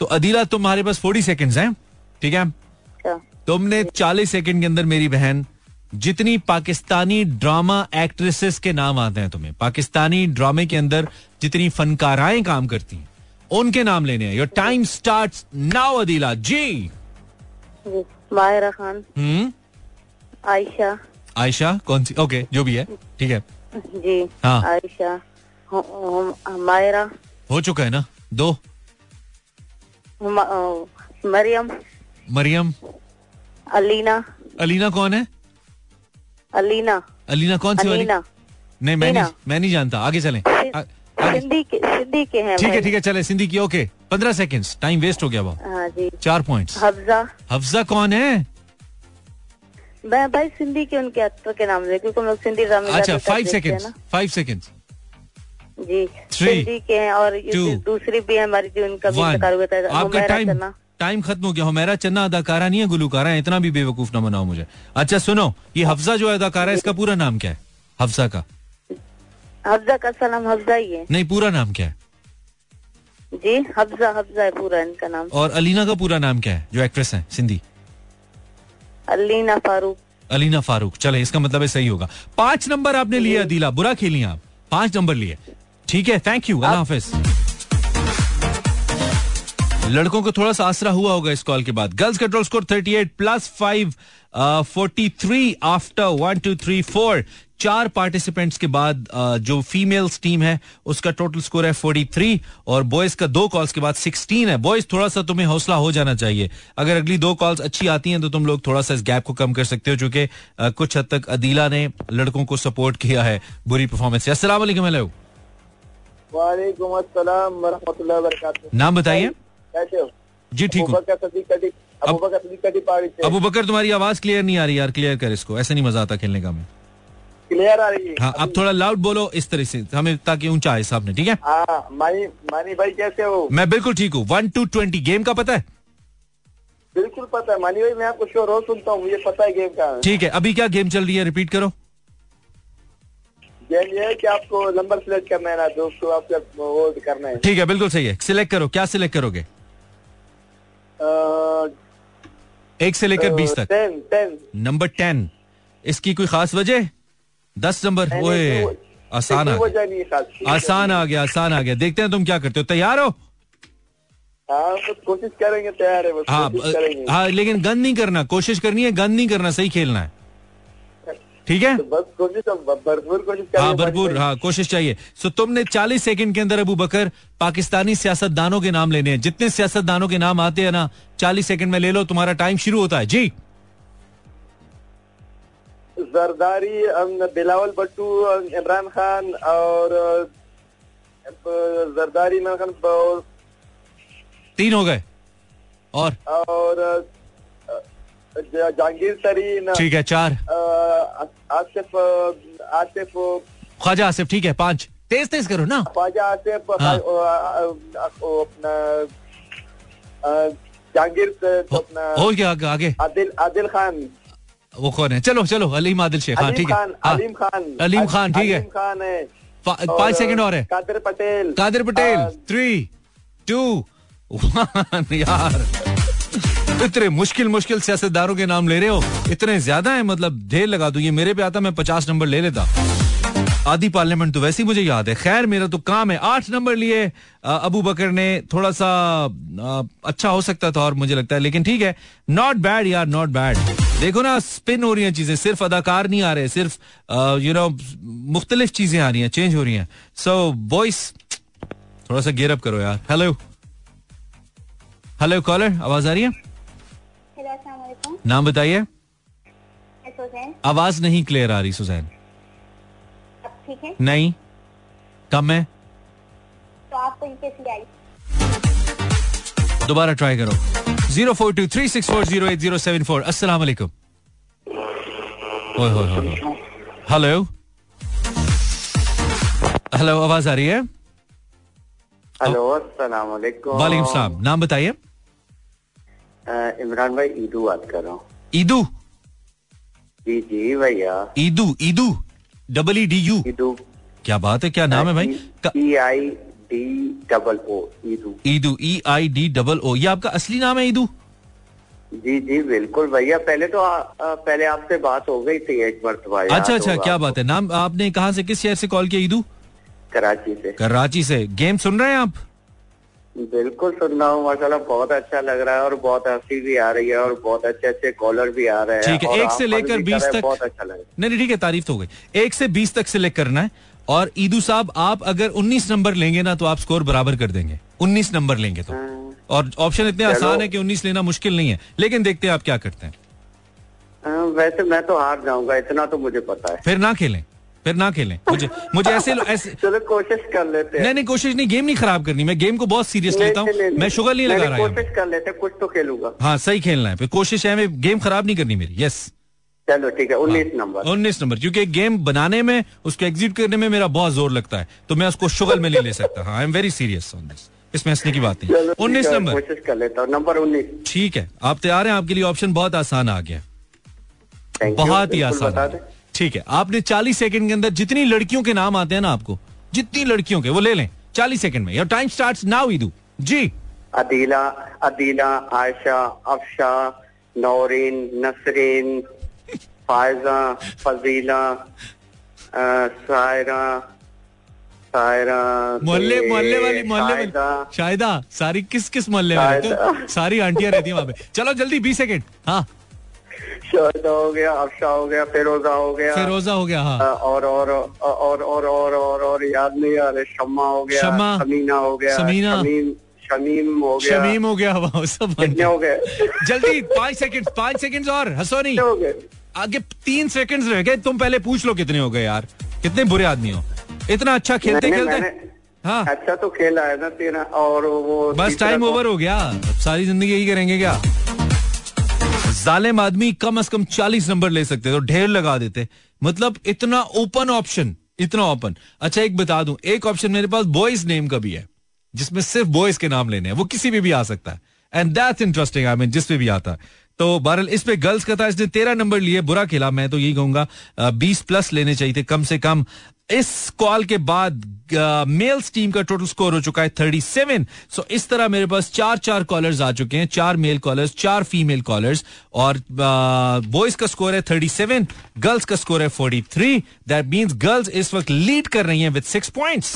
तो अदीला तुम्हारे पास फोर्टी सेकेंड्स हैं ठीक है? अच्छा। तुमने 40 सेकंड के अंदर मेरी बहन जितनी पाकिस्तानी ड्रामा एक्ट्रेसेस के नाम आते हैं तुम्हें पाकिस्तानी ड्रामे के अंदर जितनी फनकाराएँ काम करती हैं उनके नाम लेने हैं। Your time start now Adeela जी। माहिरा खान। हम्म? आयशा। आयशा? कौन सी? ओके जो भी है। ठीक है। जी हाँ। आयशा। मायरा हो चुका है ना? दो। मरियम। मरियम। अलीना। अलीना कौन है? अलीना। अलीना कौन सी वाली? नहीं मैं नहीं मैं नहीं जानता। आगे चलें। सिंधी के सिंधी के हैं ठीक है ठीक है चले। सिंधी की ओके। पंद्रह सेकेंड टाइम वेस्ट हो गया वो हाँ जी। चार पॉइंट्स हफ्जा। हफ्जा कौन है? मैं भाई सिंधी के उनके एक्टर के नाम से क्योंकि हम लोग सिंधी ड्रामे अच्छा फाइव सेकेंड। फाइव सेकेंड जी। सिंधी के हैं और दूसरी भी है हमारी जो था आपका टाइम। टाइम खत्म हो गया हुमैरा चन्ना अदाकारा नहीं है गुलूकारा है इतना भी बेवकूफ़ ना बनाओ मुझे। अच्छा सुनो ये हफ्जा जो अदाकारा है इसका पूरा नाम क्या है? हफ्जा का। हफ्जा का सलाम हफ्जा ही है। नहीं पूरा नाम क्या है? जी हफ्जा हफ्जा है पूरा इनका नाम। और अलीना का पूरा नाम क्या है जो एक्ट्रेस है सिंधी? अलीना फारूक। अलीना फारूक चले इसका मतलब है सही होगा। पाँच नंबर आपने लिए अदीला बुरा खेली आप। पाँच नंबर लिए। ठीक है थैंक यू अल्लाह हाफिज। लड़कों को थोड़ा सा आसरा हुआ होगा इस कॉल के बाद। गर्ल्स का total score 38 plus five forty three after one two three four चार पार्टिसिपेंट्स के बाद uh, जो फीमेल्स टीम है उसका टोटल स्कोर है 43 और बॉयज़ का दो कॉल्स के बाद 16 है। बॉयज़ थोड़ा सा तुम्हें हौसला हो जाना चाहिए। अगर अगली दो कॉल्स अच्छी आती हैं तो तुम लोग थोड़ा सा इस गैप को कम कर सकते हो चूँकि uh, कुछ हद तक अदीला ने लड़कों को सपोर्ट किया है बुरी परफॉर्मेंस से। वबरकातुहू। नाम बताइए। हो जी ठीक हूँ। अबू बकर तुम्हारी आवाज़ क्लियर नहीं आ रही यार क्लियर कर इसको। ऐसे नहीं मज़ा आता खेलने का क्लियर आ रही है। हाँ अब थोड़ा लाउड बोलो इस तरह से हमें ताकि ऊँचा आए सामने ठीक है? हाँ मानी मानी भाई कैसे हो? मैं बिल्कुल ठीक हूँ। वन टू ट्वेंटी गेम का पता है? बिल्कुल पता है। मानी भाई मैं आपको शो रोज सुनता हूँ मुझे पता है गेम का ठीक है अभी क्या गेम चल रही है? रिपीट करो। गेम ये है कि आपको नंबर सिलेक्ट करना है ना तो उसको आपको वो करना है। ठीक है बिल्कुल सही है। सिलेक्ट करो। क्या सिलेक्ट करोगे? एक से लेकर बीस तक। Ten ten number ten. इसकी कोई खास वजह? दस नंबर। ओए वो- आसान आ गया। आसान आ गया आसान आ गया। देखते हैं तुम क्या करते हो। तैयार हो? हाँ कोशिश करेंगे तैयार है हाँ हाँ लेकिन गंद नहीं करना कोशिश करनी है गंद नहीं करना सही खेलना है। ठीक है? हाँ भरपूर हाँ कोशिश चाहिए। सो तुमने 40 सेकंड के अंदर अबू बकर पाकिस्तानी सियासतदानों के नाम लेने हैं। जितने सियासतदानों के नाम आते हैं ना 40 सेकंड में ले लो तुम्हारा टाइम शुरू होता है। जी। जरदारी बिलावल भट्टू इमरान खान और जरदारी इमरान खान तीन हो गए। और? और जहांगीर तरीन ठीक है चार। आसिफ आसिफ। ख्वाजा आसिफ ठीक है पाँच। तेज तेज करो ना। ख्वाजा आसिफ हाँ। जहांगीर तो हो, गया आगे, आगे। आदिल आदिल खान। वो कौन है? चलो चलो अलीम आदिल शेख हाँ ठीक है। खान हाँ, अलीम खान। अलीम खान ठीक है। खान है। पाँच सेकंड और है। Qadir Patel. Qadir Patel three two one यार। इतने मुश्किल मुश्किल सियासतदारों के नाम ले रहे हो। इतने ज़्यादा है मतलब ढेर लगा दू। ये मेरे पे आता मैं पचास नंबर ले लेता। आधी पार्लियामेंट तो वैसे ही मुझे याद है। खैर मेरा तो काम है। आठ नंबर लिए अबू बकर ने थोड़ा सा अ, अच्छा हो सकता था और मुझे लगता है लेकिन ठीक है। नॉट बैड यार नॉट बैड देखो ना स्पिन हो रही हैं चीज़ें। सिर्फ़ अदाकार नहीं आ रहे सिर्फ़ यू नो मुख्तलिफ़ चीज़ें आ रही हैं चेंज हो रही हैं। सो वॉइस थोड़ा सा गेयर अप करो यार। हेलो हेलो कॉलर आवाज़ आ रही है? नाम बताइए। आवाज़ नहीं क्लियर आ रही सुजैन। ठीक है। नहीं। कम है। तो आपको कैसी आई। दोबारा ट्राई करो। Zero four two three six four zero eight zero seven four. अस्सलाम वालेकुम। हेलो हेलो आवाज़ आ रही है? हेलो अस्सलाम वालेकुम। वालेकुम सलाम। नाम बताइए। इमरान भाई ईदू बात कर रहा हूँ। ईदू? जी जी भैया। Eidoo Eidoo? Double E D U? Eidoo. क्या बात है क्या नाम है भाई? E I D double O Eidoo. Eidoo E I D double O ये आपका असली नाम है ईदू? जी जी बिल्कुल भैया पहले तो आ, आ, पहले आपसे बात हो गई थी एक मरतबा अच्छा अच्छा क्या। बात है? नाम आपने कहा से किस शहर से कॉल किया ईदू? कराची से। कराची से। गेम सुन रहे हैं आप? बिल्कुल सुन रहा हूँ माशाल्लाह बहुत अच्छा लग रहा है और बहुत हँसी भी आ रही है और बहुत अच्छे अच्छे कॉलर भी आ रहे हैं ठीक है एक से लेकर बीस तक बहुत अच्छा लग रहा है। नहीं ठीक है तारीफ़ तो हो गई। एक से बीस तक सिलेक्ट करना है और ईदू साहब आप अगर उन्नीस नंबर लेंगे ना तो आप स्कोर बराबर कर देंगे। उन्नीस नंबर लेंगे तो। और ऑप्शन इतने आसान है कि उन्नीस लेना मुश्किल नहीं है लेकिन देखते हैं आप क्या करते हैं। हाँ, वैसे मैं तो हार जाऊँगा इतना तो मुझे पता है। फिर ना खेलें। फिर ना खेलें। मुझे मुझे ऐसे ऐसे चलो कोशिश कर लेते हैं। नहीं नहीं कोशिश नहीं गेम नहीं खराब करनी। मैं गेम को बहुत सीरियस लेता हूँ। मैं शुगर नहीं लगा रहा हूँ कोशिश कर लेते हैं, कुछ तो खेलूँगा। हाँ सही खेलना है। फिर कोशिश है मैं गेम खराब नहीं करनी मेरी। यस चलो ठीक है उन्नीस नंबर। उन्नीस नंबर क्योंकि गेम बनाने में उसको एग्जीक्यूट करने में मेरा बहुत ज़ोर लगता है। तो मैं उसको शुगर में ले ले सकता। हूँ I am very serious on this इसमें हंसने की बात नहीं। उन्नीस नंबर। कोशिश कर लेता हूँ। नंबर उन्नीस। ठीक है आप तैयार हैं? आपके लिए ऑप्शन बहुत आसान आ गया। बहुत ही आसान। ठीक है आपने 40 सेकंड के अंदर जितनी लड़कियों के नाम आते हैं ना आपको जितनी लड़कियों के वो ले लें 40 सेकंड में। Your time starts now Eidoo जी। अदीला अदीला आयशा अफशा नौरीन नसरीन फायजा फजीला सायरा सायरा मोहल्ले मोहल्ले वाली मोहल्ले शायदा। सारी किस किस मोहल्ले में रहते सारी आंटियाँ रहती हैं वहाँ पे। चलो जल्दी 20 सेकंड। हाँ। शाहिदा हो गया अफशा हो गया फिरोजा हो गया। फिरोजा हो गया हाँ। और और और और और और और याद नहीं आ रहा शम्मा हो गया शम्मा, समीना हो गया समीना, शमीम शमीम हो गया। शमीम हो गया वो सब कितने हो गए? जल्दी पाँच सेकंड पाँच सेकंड और हंसो नहीं हो गए? आगे तीन सेकंड्स रह गए तुम पहले पूछ लो कितने हो गए यार। कितने बुरे आदमी हो। इतना अच्छा खेलते खेलते? हाँ। अच्छा तो खेला है ना तेरा और वो बस टाइम तो- ओवर हो गया। अब सारी ज़िंदगी यही करेंगे क्या? जालिम आदमी कम अज कम चालीस नंबर ले सकते तो ढेर लगा देते। मतलब इतना ओपन ऑप्शन इतना ओपन अच्छा एक बता दूँ, एक ऑप्शन मेरे पास बॉयज़ नेम का भी है, जिसमें सिर्फ़ बॉयज़ के नाम लेने हैं। वो किसी पे भी आ सकता है। And that's interesting I mean जिस पे भी आता है। तो बहरल इस पे गर्ल्स का था, इसने तेरह नंबर लिए, बुरा खेला, मैं तो यही कहूँगा बीस प्लस लेने चाहिए थे, कम से कम। इस कॉल के बाद मेल्स टीम का टोटल स्कोर हो चुका है थर्टी सेवन सो इस तरह मेरे पास चार चार कॉलर्स आ चुके हैं, चार मेल कॉलर्स चार फीमेल कॉलर्स और बॉयज़ का स्कोर है थर्टी सेवन गर्ल्स का स्कोर है forty three that means girls इस वक्त लीड कर रही हैं विद सिक्स पॉइंट्स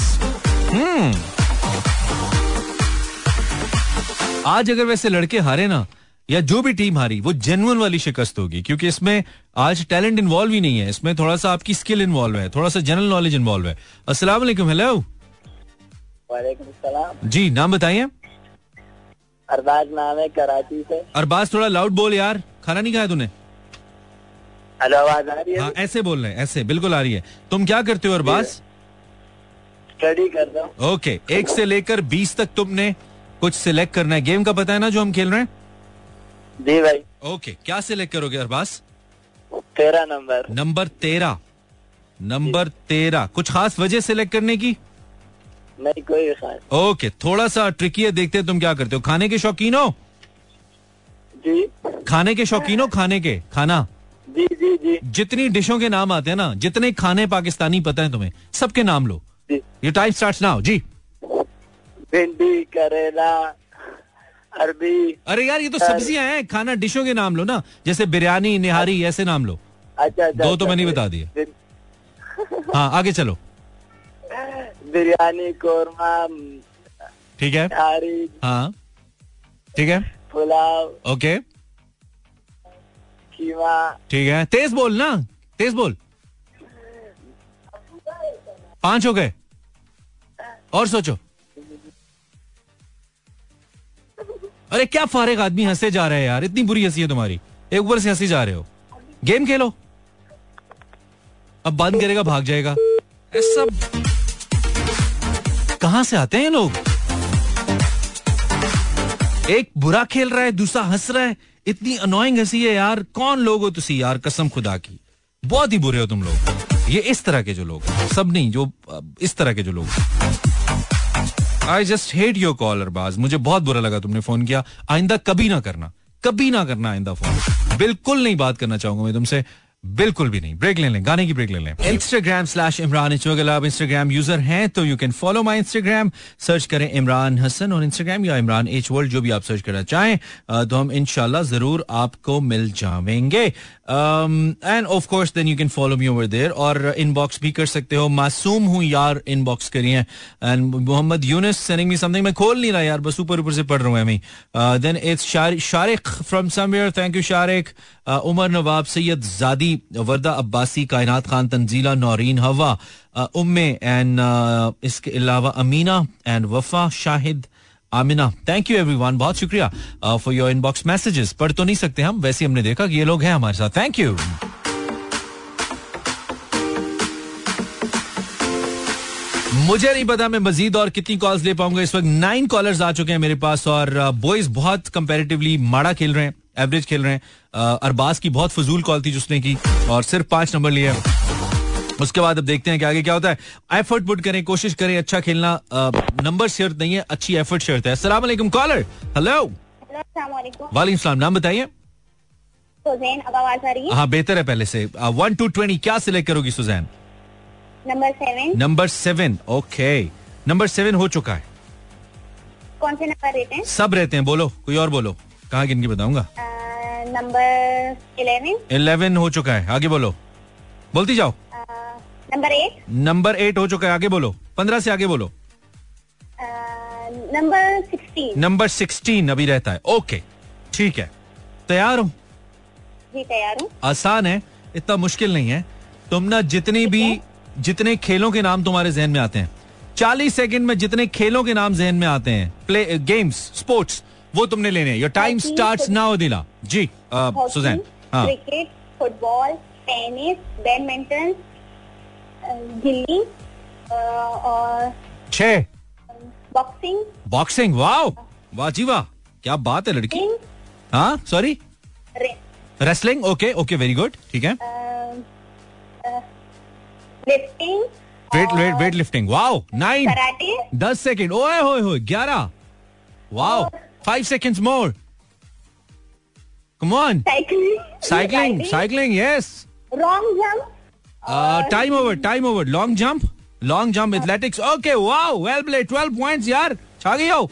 आज अगर वैसे लड़के हारे ना या जो भी टीम हारी वो जेनुअन वाली शिकस्त होगी क्योंकि इसमें आज टैलेंट इन्वॉल्व ही नहीं है। इसमें थोड़ा सा आपकी स्किल इन्वॉल्व है थोड़ा सा जनरल नॉलेज इन्वॉल्व है। अस्सलाम वालेकुम हेलो वालेकुम सलाम। जी नाम बताइए। अरबाज नाम है कराची से। अरबाज थोड़ा लाउड बोल यार। खाना नहीं खाया तूने? हेलो आवाज़ आ रही है? हाँ ऐसे बोल रहे हैं ऐसे बिल्कुल आ रही है। तुम क्या करते हो अरबाज? स्टडी कर रहा हूँ। ओके एक से लेकर बीस तक तुमने कुछ सिलेक्ट करना है। गेम का पता है ना जो हम खेल रहे हैं? जी भाई। ओके क्या सिलेक्ट करोगे अरबाज? तेरह नंबर। नंबर तेरह। नंबर तेरह। कुछ खास वजह सिलेक्ट करने की? नहीं कोई खास। ओके थोड़ा सा ट्रिकी है देखते हैं तुम क्या करते हो। खाने के शौकीन हो? जी। खाने के शौकीन हो खाने के? खाना? जी जी जी। जितनी डिशों के नाम आते हैं ना जितने खाने पाकिस्तानी पता है तुम्हें सबके नाम लो। ये टाइम स्टार्ट नाउ जी। भिंडी करेला अरबी। अरे यार ये तो सब्ज़ियाँ हैं खाना डिशों के नाम लो ना जैसे बिरयानी निहारी ऐसे नाम लो। अच्छा अच्छा दो तो अच्छा, मैंने बता दिए। हाँ आगे चलो। बिरयानी कोरमा ठीक है। हाँ। ठीक है। पुलाव। ओके। ठीक है। तेज बोल ना तेज बोल। पाँच हो गए। और सोचो। अरे क्या फारिग आदमी हंसे जा रहे हैं यार? इतनी बुरी हँसी है तुम्हारी। एक ऊपर से हँसी जा रहे हो। गेम खेलो। अब बंद करेगा, भाग जाएगा। सब कहाँ से आते हैं लोग? एक बुरा खेल रहा है, दूसरा हंस रहा है। इतनी अनोइंग हँसी है यार। कौन लोग हो तुसी यार, कसम खुदा की? बहुत ही बुरे हो तुम लोग। ये इस तरह के जो लोग सब नहीं, जो, इस तरह के जो लोग I just hate your caller बाज मुझे बहुत बुरा लगा तुमने फ़ोन किया। आइंदा कभी ना करना। कभी ना करना आइंदा फ़ोन बिल्कुल नहीं बात करना चाहूँगा मैं तुमसे। बिल्कुल भी नहीं। ब्रेक ले लें। गाने की ब्रेक ले लें। इंस्टाग्राम स्लैश इमरान आप इंस्टाग्राम यूज़र हैं तो you can follow my Instagram search करें इमरान हसन और इंस्टाग्राम या इमरान एच वर्ल्ड जो भी आप सर्च करना चाहें तो हम इनशाला ज़रूर आपको मिल जाएँगे and of course then you can follow me over there और इनबॉक्स भी कर सकते हो। मासूम हूँ यार इनबॉक्स करिए and Mohammad Younis sending me something मैं खोल नहीं रहा यार, बस ऊपर ऊपर से पढ़ रहा हूँ मैं then it's Shariq from somewhere thank you Shariq Umar Nawab Syedzadi Warda Abbasi कायनात खान तंजीला नौरीन हवा उम्मे एंड इसके अलावा Amina and Wafa Shahid Amina thank you everyone बहुत शुक्रिया फॉर योर इनबॉक्स मैसेजेस पढ़ तो नहीं सकते हम, वैसे हमने देखा कि ये लोग हैं हमारे साथ। थैंक यू मुझे नहीं पता मैं मजीद और कितनी कॉल्स ले पाऊँगा। इस वक्त नाइन कॉलर्स आ चुके हैं मेरे पास और बॉयज़ बहुत कंपेरेटिवली माड़ा खेल रहे हैं एवरेज खेल रहे हैं। अरबाज की बहुत फजूल कॉल थी जिसने की और सिर्फ़ पाँच नंबर लिए उसके बाद अब देखते हैं कि आगे क्या होता है। एफर्ट पुट करें कोशिश करें अच्छा खेलना नंबर शर्त नहीं है अच्छी एफर्ट शर्त है। अस्सलाम वालेकुम कॉलर हेलो वालेकुम सलाम नाम बताइए। हुसैन अब आवाज़ आ रही है? हाँ बेहतर है पहले से। वन टू ट्वेंटी क्या सिलेक्ट करोगी Suzanne? Number seven number seven okay number seven हो चुका है। कौन से नंबर रहते हैं? सब रहते हैं बोलो कोई और बोलो। कहाँ गिन के बताऊँगा? नंबर इलेवन इलेवन हो चुका है आगे बोलो। बोलती जाओ। Number eight? नंबर एट हो चुका है आगे बोलो। पंद्रह से आगे बोलो। Number sixteen. नंबर सिक्सटीन अभी रहता है। ओके ठीक है। तैयार हो? जी तैयार हूँ। आसान है इतना मुश्किल नहीं है। तुम ना जितनी भी जितने खेलों के नाम तुम्हारे जहन में आते हैं चालीस सेकंड में जितने खेलों के नाम जहन में आते हैं प्ले गेम्स स्पोर्ट्स वो तुमने लेने हैं। Your time hockey, starts now दिला जी सुजैन हाँ। क्रिकेट फुटबॉल टेनिस बैडमिंटन गिल्ली और बॉक्सिंग। बॉक्सिंग वाह वाह जी वाह क्या बात है लड़की। हाँ sorry wrestling okay okay very good ठीक है। Lifting weight weight weight lifting wow nine दस सेकेंड ओए होए होए ग्यारह। Wow five seconds more come on cycling cycling cycling yes wrong jump time over time over long jump long jump athletics okay wow well played twelve points यार छा गई हो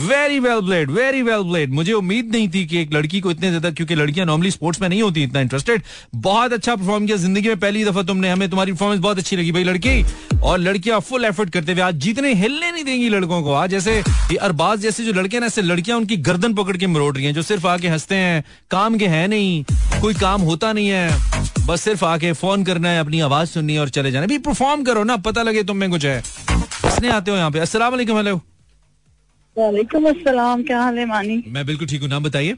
very well played very well played मुझे उम्मीद नहीं थी कि एक लड़की को इतने ज़्यादा, क्योंकि लड़कियाँ नॉर्मली स्पोर्ट्स में नहीं होती इतना इंटरेस्टेड बहुत अच्छा परफॉर्म किया ज़िंदगी में पहली दफ़ा तुमने। हमें तुम्हारी परफॉर्मेंस बहुत अच्छी लगी भाई लड़की। और लड़कियाँ फुल एफर्ट करते हुए आज जीतने हिलने नहीं देंगी लड़कों को। आज जैसे अरबाज जैसे जो लड़के ना, ऐसे लड़कियाँ उनकी गर्दन पकड़ के मरोड़ रही हैं, जो सिर्फ़ आके हँसते हैं, काम के हैं नहीं, कोई काम होता नहीं है। बस सिर्फ़ आके फ़ोन करना है अपनी आवाज़ सुननी है और चले जाना भी परफॉर्म करो ना पता लगे तुम में कुछ है। हंसने आते हो यहाँ पे? अस्सलाम वालेकुम हेलो वालेकुम अस्सलाम क्या हाल है मानी? मैं बिल्कुल ठीक हूँ नाम बताइए।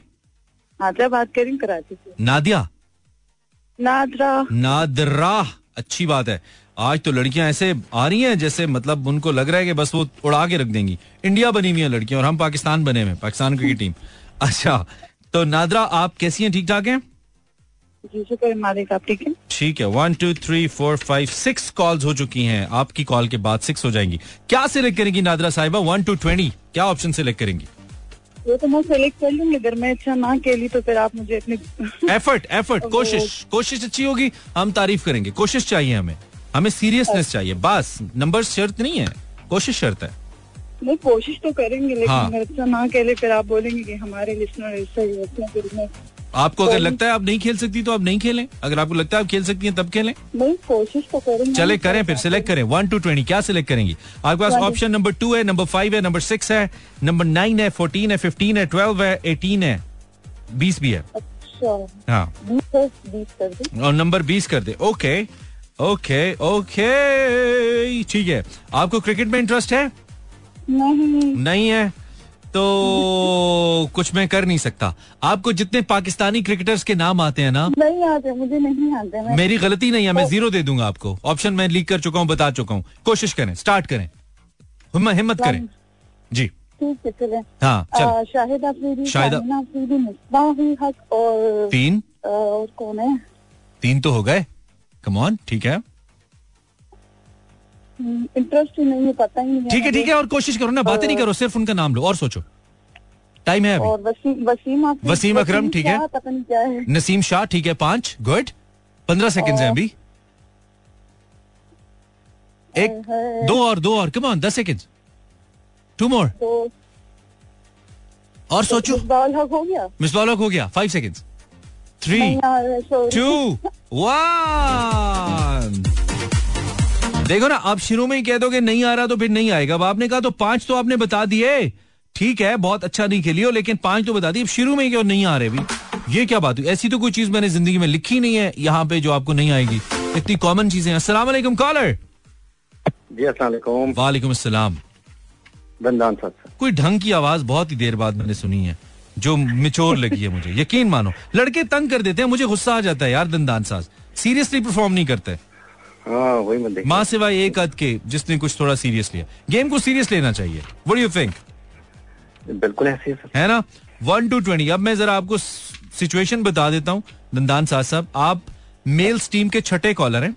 नादरा बात कर कराची से। नादिया। नादरा। नादरा अच्छी बात है। आज तो लड़कियाँ ऐसे आ रही हैं जैसे मतलब उनको लग रहा है कि बस वो उड़ा के रख देंगी। इंडिया बनी हुई है लड़कियाँ और हम पाकिस्तान बने हुए पाकिस्तान क्रिकेट टीम। अच्छा तो नादरा आप कैसी हैं? ठीक ठाक हैं? ठीक है? ठीक है one two three four five six calls हो चुकी हैं। आपकी कॉल के बाद सिक्स हो जाएँगी। क्या सिलेक्ट करेंगी नादरा साहिबा? वन टू ट्वेंटी क्या ऑप्शन सिलेक्ट करेंगी? वो तो मैं सेलेक्ट कर लूँगी। अगर मैं अच्छा ना खेली तो फिर आप मुझे अपने एफर्ट एफर्ट (laughs) कोशिश कोशिश अच्छी होगी। हम तारीफ़ करेंगे। कोशिश चाहिए हमें। हमें सीरियसनेस चाहिए। बस नंबर शर्त नहीं है। कोशिश शर्त है। नहीं कोशिश तो करेंगे लेकिन हाँ। अच्छा ना खेले फिर आप बोलेंगे कि हमारे लिस्नर ऐसा ही होते हैं फिर मैं आपको अगर लगता है आप नहीं खेल सकती तो आप नहीं खेलें। अगर आपको लगता है आप खेल सकती हैं तब खेलें। नहीं कोशिश तो करेंगे। चले करें फिर सिलेक्ट करें। वन टू ट्वेंटी क्या सिलेक्ट करेंगी? आपके पास ऑप्शन नंबर टू है नंबर फाइव है नंबर सिक्स है नंबर नाइन है फोर्टीन है फिफ्टीन है ट्वेल्व है एटीन है बीस भी है। अच्छा। हाँ। कर कर और नंबर बीस कर दे। ओके ओके ओके ठीक है। आपको क्रिकेट में इंटरेस्ट है? नहीं। नहीं है? तो कुछ मैं कर नहीं सकता। आपको जितने पाकिस्तानी क्रिकेटर्स के नाम आते हैं ना नहीं आते मुझे नहीं आते मैं मेरी गलती नहीं है मैं ज़ीरो दे दूँगा आपको। ऑप्शन मैं लीक कर चुका हूँ बता चुका हूँ। कोशिश करें स्टार्ट करें। हिम्मत करें। जी। ठीक है चले। हाँ शाहिद अफरीदी शाहिद- अफरीदी हक और तीन? और कौन है? तीन तो हो गए। कम ऑन ठीक है। इंटरेस्ट ही नहीं है पता ही नहीं ठीक है ठीक है और कोशिश करो ना बातें नहीं करो सिर्फ़ उनका नाम लो और सोचो। टाइम है अभी। और वसीम वसीम वसीम अकरम, ठीक है। पता नहीं क्या है। नसीम शाह ठीक है पाँच गुड पंद्रह सेकंड है अभी। एक दो और दो और कम ऑन दस सेकंड टू मोर और सोचो। हो गया? मिस बॉलक हो गया five second three. Two one देखो ना आप शुरू में ही कह दोगे नहीं आ रहा तो फिर नहीं आएगा। अब आपने कहा तो पाँच तो आपने बता दिए। ठीक है बहुत अच्छा नहीं खेली हो लेकिन पाँच तो बता दी। अब शुरू में ही क्यों नहीं आ रहे भी? ये क्या बात हुई? ऐसी तो कोई चीज़ मैंने ज़िंदगी में लिखी नहीं है यहाँ पे जो आपको नहीं आएगी। इतनी कॉमन चीज़ें हैं। अस्सलाम वालेकुम कॉलर जी अस्सलाम वालेकुम। अस्सलाम। दंदान साहब कोई ढंग की आवाज़ बहुत ही देर बाद मैंने सुनी है जो मिचोर लगी है मुझे। यकीन मानो लड़के तंग कर देते हैं मुझे गुस्सा आ जाता है यार दंदान साज सीरियसली परफॉर्म नहीं करते। हाँ वही मैं माँ सिवाय एक अद के जिसने कुछ थोड़ा सीरियस लिया। गेम को सीरियस लेना चाहिए। वट यू थिंक बिल्कुल ऐसे है ना? वन टू ट्वेंटी अब मैं जरा आपको सिचुएशन बता देता हूँ दंदान साहब साहब। आप मेल्स टीम के छठे कॉलर हैं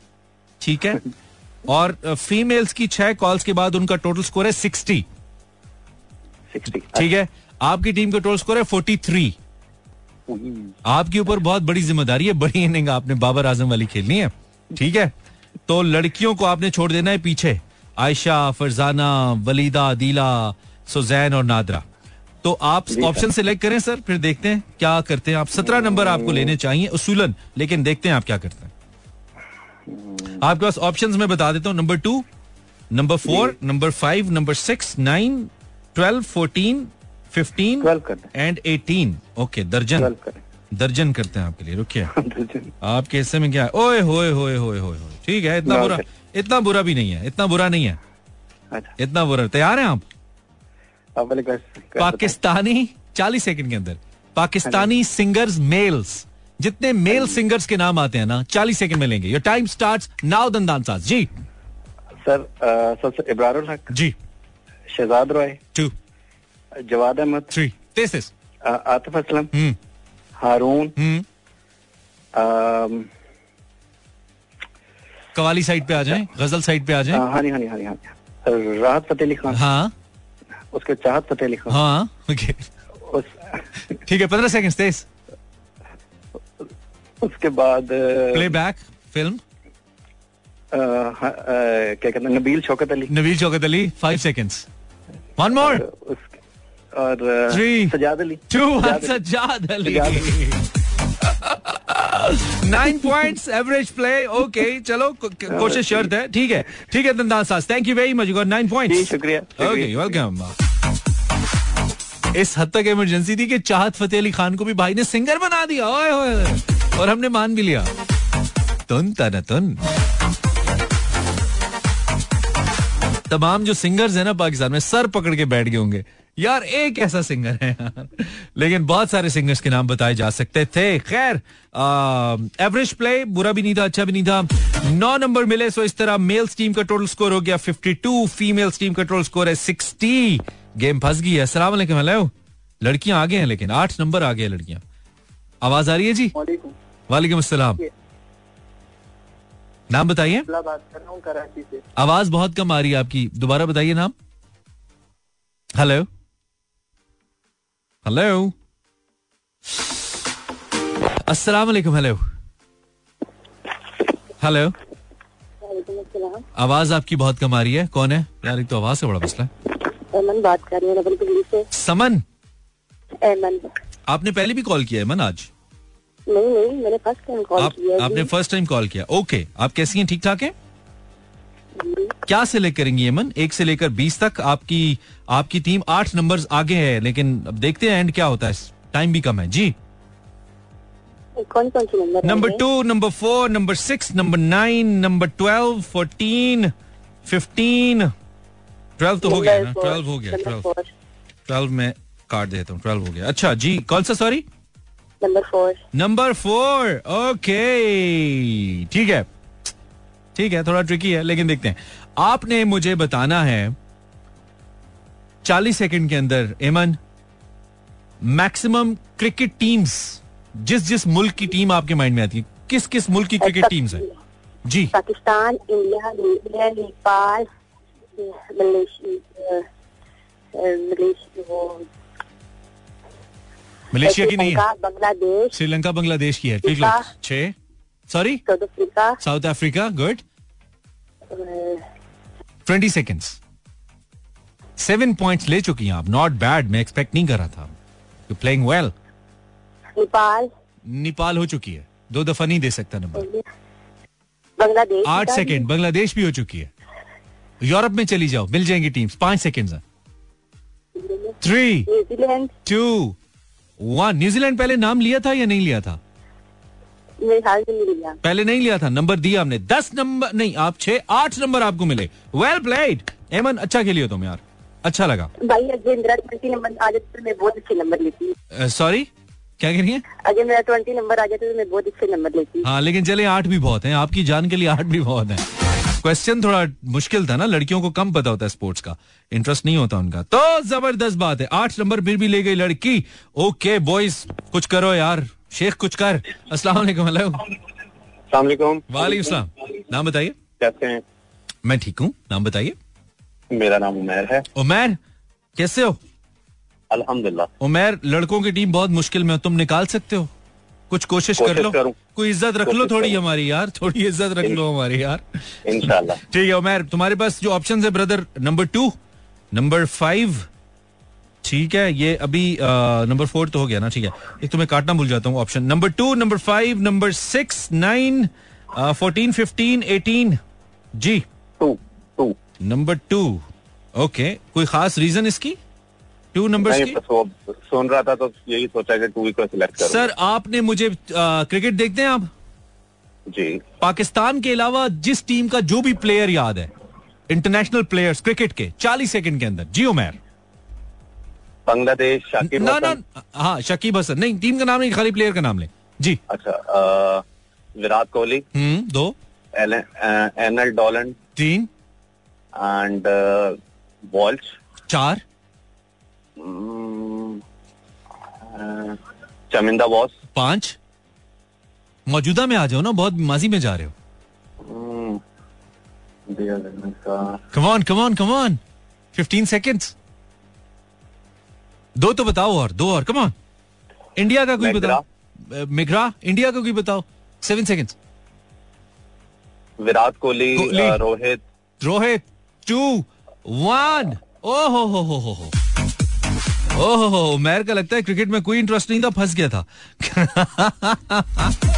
ठीक है? (laughs) और फीमेल्स की छह कॉल्स के बाद उनका टोटल स्कोर है सिक्सटी सिक्सटी ठीक है? आपकी टीम का टोटल स्कोर है फोर्टी थ्री आपके ऊपर बहुत बड़ी ज़िम्मेदारी है बड़ी इनिंग आपने बाबर आज़म वाली खेलनी है ठीक है? तो लड़कियों को आपने छोड़ देना है पीछे। आयशा फरजाना वलीदा दीला सुजैन और नादरा। तो आप ऑप्शन सिलेक्ट करें सर फिर देखते हैं क्या करते हैं आप। सत्रह नंबर आपको लेने चाहिए उसूलन लेकिन देखते हैं आप क्या करते हैं। आपके पास ऑप्शंस में बता देता हूँ। Number two number four number five number six nine twelve fourteen fifteen and eighteen okay दर्जन। दर्जन करते हैं आपके लिए रुकिए। (laughs) आपके हिस्से में क्या है? ओए होए होए होए होए होए। ठीक है इतना बुरा इतना बुरा भी नहीं है इतना बुरा नहीं है। अच्छा। इतना बुरा। तैयार हैं आप? पाकिस्तानी चालीस सेकंड के अंदर। Pakistani singers males. जितने मेल सिंगर्स के नाम आते हैं ना चालीस सेकंड में लेंगे। योर टाइम स्टार्ट्स नाउ दंदान साज जी। सर सबसे इब्रारुल हक जी। शहजाद रॉय। टू जवाद अहमद। थ्री तेज Atif Aslam. Hmm. Haroon. Hmm. Qawwali side पे आ जाए गज़ल साइड पे आ जाएँ। हाँ हाँ हाँ हाँ राहत फतेह अली खान हाँ। उसके चाहत फतेह अली खान हाँ ओके। ठीक है पंद्रह सेकंड तेज। उसके बाद अ, प्लेबैक फ़िल्म हाँ, क्या कहते हैं Nabeel Shaukat Ali. Nabeel Shaukat Ali five seconds one more उसके और Sajjad Ali. Two Sajjad Ali. Nine points average play okay चलो कोशिश शर्त है ठीक है ठीक है दंदान सास thank you very much got nine ji points शुक्रिया। ओके वेलकम इस हद तक इमरजेंसी थी कि चाहत फतेह अली खान को भी भाई ने सिंगर बना दिया ओए होए और हमने मान भी लिया। तुन तन तुन। तमाम जो सिंगर्स हैं ना पाकिस्तान में सर पकड़ के बैठ गए होंगे। यार एक ऐसा सिंगर है यार। लेकिन बहुत सारे सिंगर्स के नाम बताए जा सकते थे। खैर एवरेज प्ले बुरा भी नहीं था अच्छा भी नहीं था। नौ नंबर मिले सो इस तरह मेल्स टीम का टोटल स्कोर हो गया 52 फीमेल्स टीम का टोटल स्कोर है 60 गेम फंस गई है। अस्सलाम वालेकुम हेलो लड़कियाँ आगे हैं लेकिन आठ नंबर आगे हैं लड़कियाँ। आवाज़ आ रही है जी? वालेकुम। अस्सलाम। नाम बताइए। आवाज़ बहुत कम आ रही है आपकी। दोबारा बताइए नाम। हेलो हेलो अस्सलाम वालेकुम हेलो हेलो आवाज़ आपकी बहुत कम आ रही है। कौन है? यार एक तो आवाज़ से बड़ा मसला है। बात कर रही हूँ समन? एमन आपने पहले भी कॉल किया है मन आज? नहीं नहीं मैंने फ़र्स्ट टाइम कॉल किया आपने फ़र्स्ट टाइम कॉल किया। ओके आप कैसी हैं? ठीक ठाक हैं? क्या सिलेक्ट करेंगी यमन एक से लेकर बीस तक आपकी आपकी टीम आठ नंबर्स आगे है लेकिन अब देखते हैं एंड क्या होता है। टाइम भी कम है। जी। कौन कौन सी number number two number four number six number nine number twelve fourteen fifteen twelve तो हो गया ना? ट्वेल्व हो गया ट्वेल्व ट्वेल्व में काट देता हूँ ट्वेल्व हो गया। अच्छा जी कौन सा sorry number four number four okay ठीक है। ठीक है थोड़ा ट्रिकी है लेकिन देखते हैं। आपने मुझे बताना है चालीस सेकंड के अंदर एमन मैक्सिमम क्रिकेट टीम्स जिस जिस मुल्क की टीम आपके माइंड में आती है किस किस मुल्क की क्रिकेट टीम्स है? जी। Pakistan India Nepal Malaysia Malaysia की नहीं है। बांग्लादेश। श्रीलंका बांग्लादेश की है ठीक है छह sorry South Africa South Africa good twenty seconds seven points ले चुकी हैं आप. नॉट बैड मैं एक्सपेक्ट नहीं कर रहा था. You playing well Nepal. Nepal हो चुकी है. दो दफ़ा नहीं दे सकता नंबर. बांग्लादेश. आठ सेकेंड बांग्लादेश भी हो चुकी है. यूरोप में चली जाओ. मिल जाएँगी टीम्स पाँच second three two one New Zealand पहले नाम लिया था या नहीं लिया था? मेरे ख्याल से मिल गया पहले नहीं लिया था नंबर दिया हमने। दस नंबर नहीं आप छह आठ नंबर आपको मिले। वेल प्लेड एमन अच्छा खेली हो तुम यार। अच्छा लगा। भाई ट्वेंटी नंबर आ जाते तो मैं बहुत अच्छे नंबर लेती। सॉरी क्या कह रही है? अगर मेरा ट्वेंटी नंबर आ जाता तो मैं बहुत अच्छे नंबर लेती। हाँ लेकिन चले आठ भी बहुत हैं। आपकी जान के लिए आठ भी बहुत हैं। क्वेश्चन थोड़ा मुश्किल था ना लड़कियों को कम पता होता है स्पोर्ट्स का। इंटरेस्ट नहीं होता उनका। तो ज़बरदस्त बात है। आठ नंबर फिर भी ले गई लड़की। ओके बॉयज़ कुछ करो यार। शेख कुछ कर। अस्सलाम वालेकुम वालेकुम सलाम नाम बताइए। कैसे हैं? मैं ठीक हूँ। नाम बताइए। मेरा नाम उमैर है। उमैर कैसे हो? अल्हम्दुलिल्लाह। उमैर लड़कों की टीम बहुत मुश्किल में हो। तुम निकाल सकते हो। कुछ कोशिश कर लो। करूँ। कोई इज़्ज़त रख लो थोड़ी हमारी यार। थोड़ी इज़्ज़त रख लो हमारी यार। इंशाल्लाह। (laughs) ठीक है उमैर तुम्हारे पास जो ऑप्शन है brother number two number five ठीक है ये अभी नंबर फोर तो हो गया ना ठीक है। एक तो मैं काटना भूल जाता हूँ option number two number five number six nine fourteen fifteen eighteen जी। Two two number two okay कोई खास रीजन इसकी? टू नंबर्स नहीं की? सुन रहा था तो यही सोचा कि टू ही को सिलेक्ट करूँ। सर आपने मुझे आ, क्रिकेट देखते हैं आप? जी। पाकिस्तान के अलावा जिस टीम का जो भी प्लेयर याद है इंटरनेशनल प्लेयर्स क्रिकेट के 40 सेकंड के अंदर जी उमैर बांग्लादेश शाकिर ना ना हाँ शकीब हसन। नहीं टीम का नाम नहीं खाली प्लेयर का नाम ले। जी। अच्छा विराट कोहली। हम्म दो। एन एल डॉलन तीन। एंड वॉल्च। चार। चमिंदा बॉस। पाँच। मौजूदा में आ जाओ ना बहुत माजी में जा रहे हो। हम्म, दिया गया fifteen come on come on come on 15 seconds दो तो बताओ और दो और कमा इंडिया का कोई बताओ। मिग्रा इंडिया का कोई बताओ। Seven second Virat Kohli. Rohit. Rohit two one ओ हो हो हो हो। हो ओहो हो। मैर का लगता है क्रिकेट में कोई इंटरेस्ट नहीं था फंस गया था। (laughs)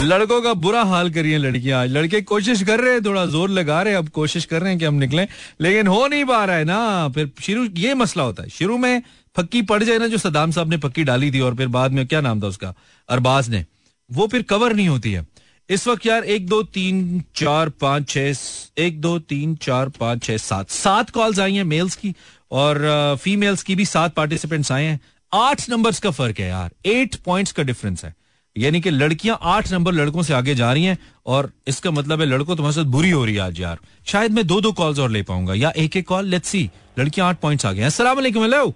लड़कों का बुरा हाल करिए लड़कियाँ। आज लड़के कोशिश कर रहे हैं, थोड़ा ज़ोर लगा रहे हैं, अब कोशिश कर रहे हैं कि हम निकलें। लेकिन हो नहीं पा रहा है ना। फिर शुरू, ये मसला होता है। शुरू में पक्की पड़ जाए ना, जो सदाम साहब ने पक्की डाली थी, और फिर बाद में क्या नाम था उसका? अरबाज ने। वो फिर कवर नहीं होती है। इस वक्त यार, एक, दो, तीन, चार, पाँच, छह, एक, दो, तीन, चार, पाँच, छह, सात। सात कॉल्स आई हैं मेल्स की, और फीमेल्स की भी सात पार्टिसिपेंट्स आए हैं। आठ नंबर्स का फ़र्क है यार। एट पॉइंट्स का डिफरेंस है। यानी कि लड़कियाँ आठ नंबर लड़कों से आगे जा रही हैं और इसका मतलब है लड़कों तुम्हारे साथ बुरी हो रही है आज यार। शायद मैं दो दो कॉल्स और ले पाऊँगा या एक एक कॉल लेट्स सी लड़कियाँ आठ पॉइंट्स आगे हैं। अस्सलाम वालेकुम हेलो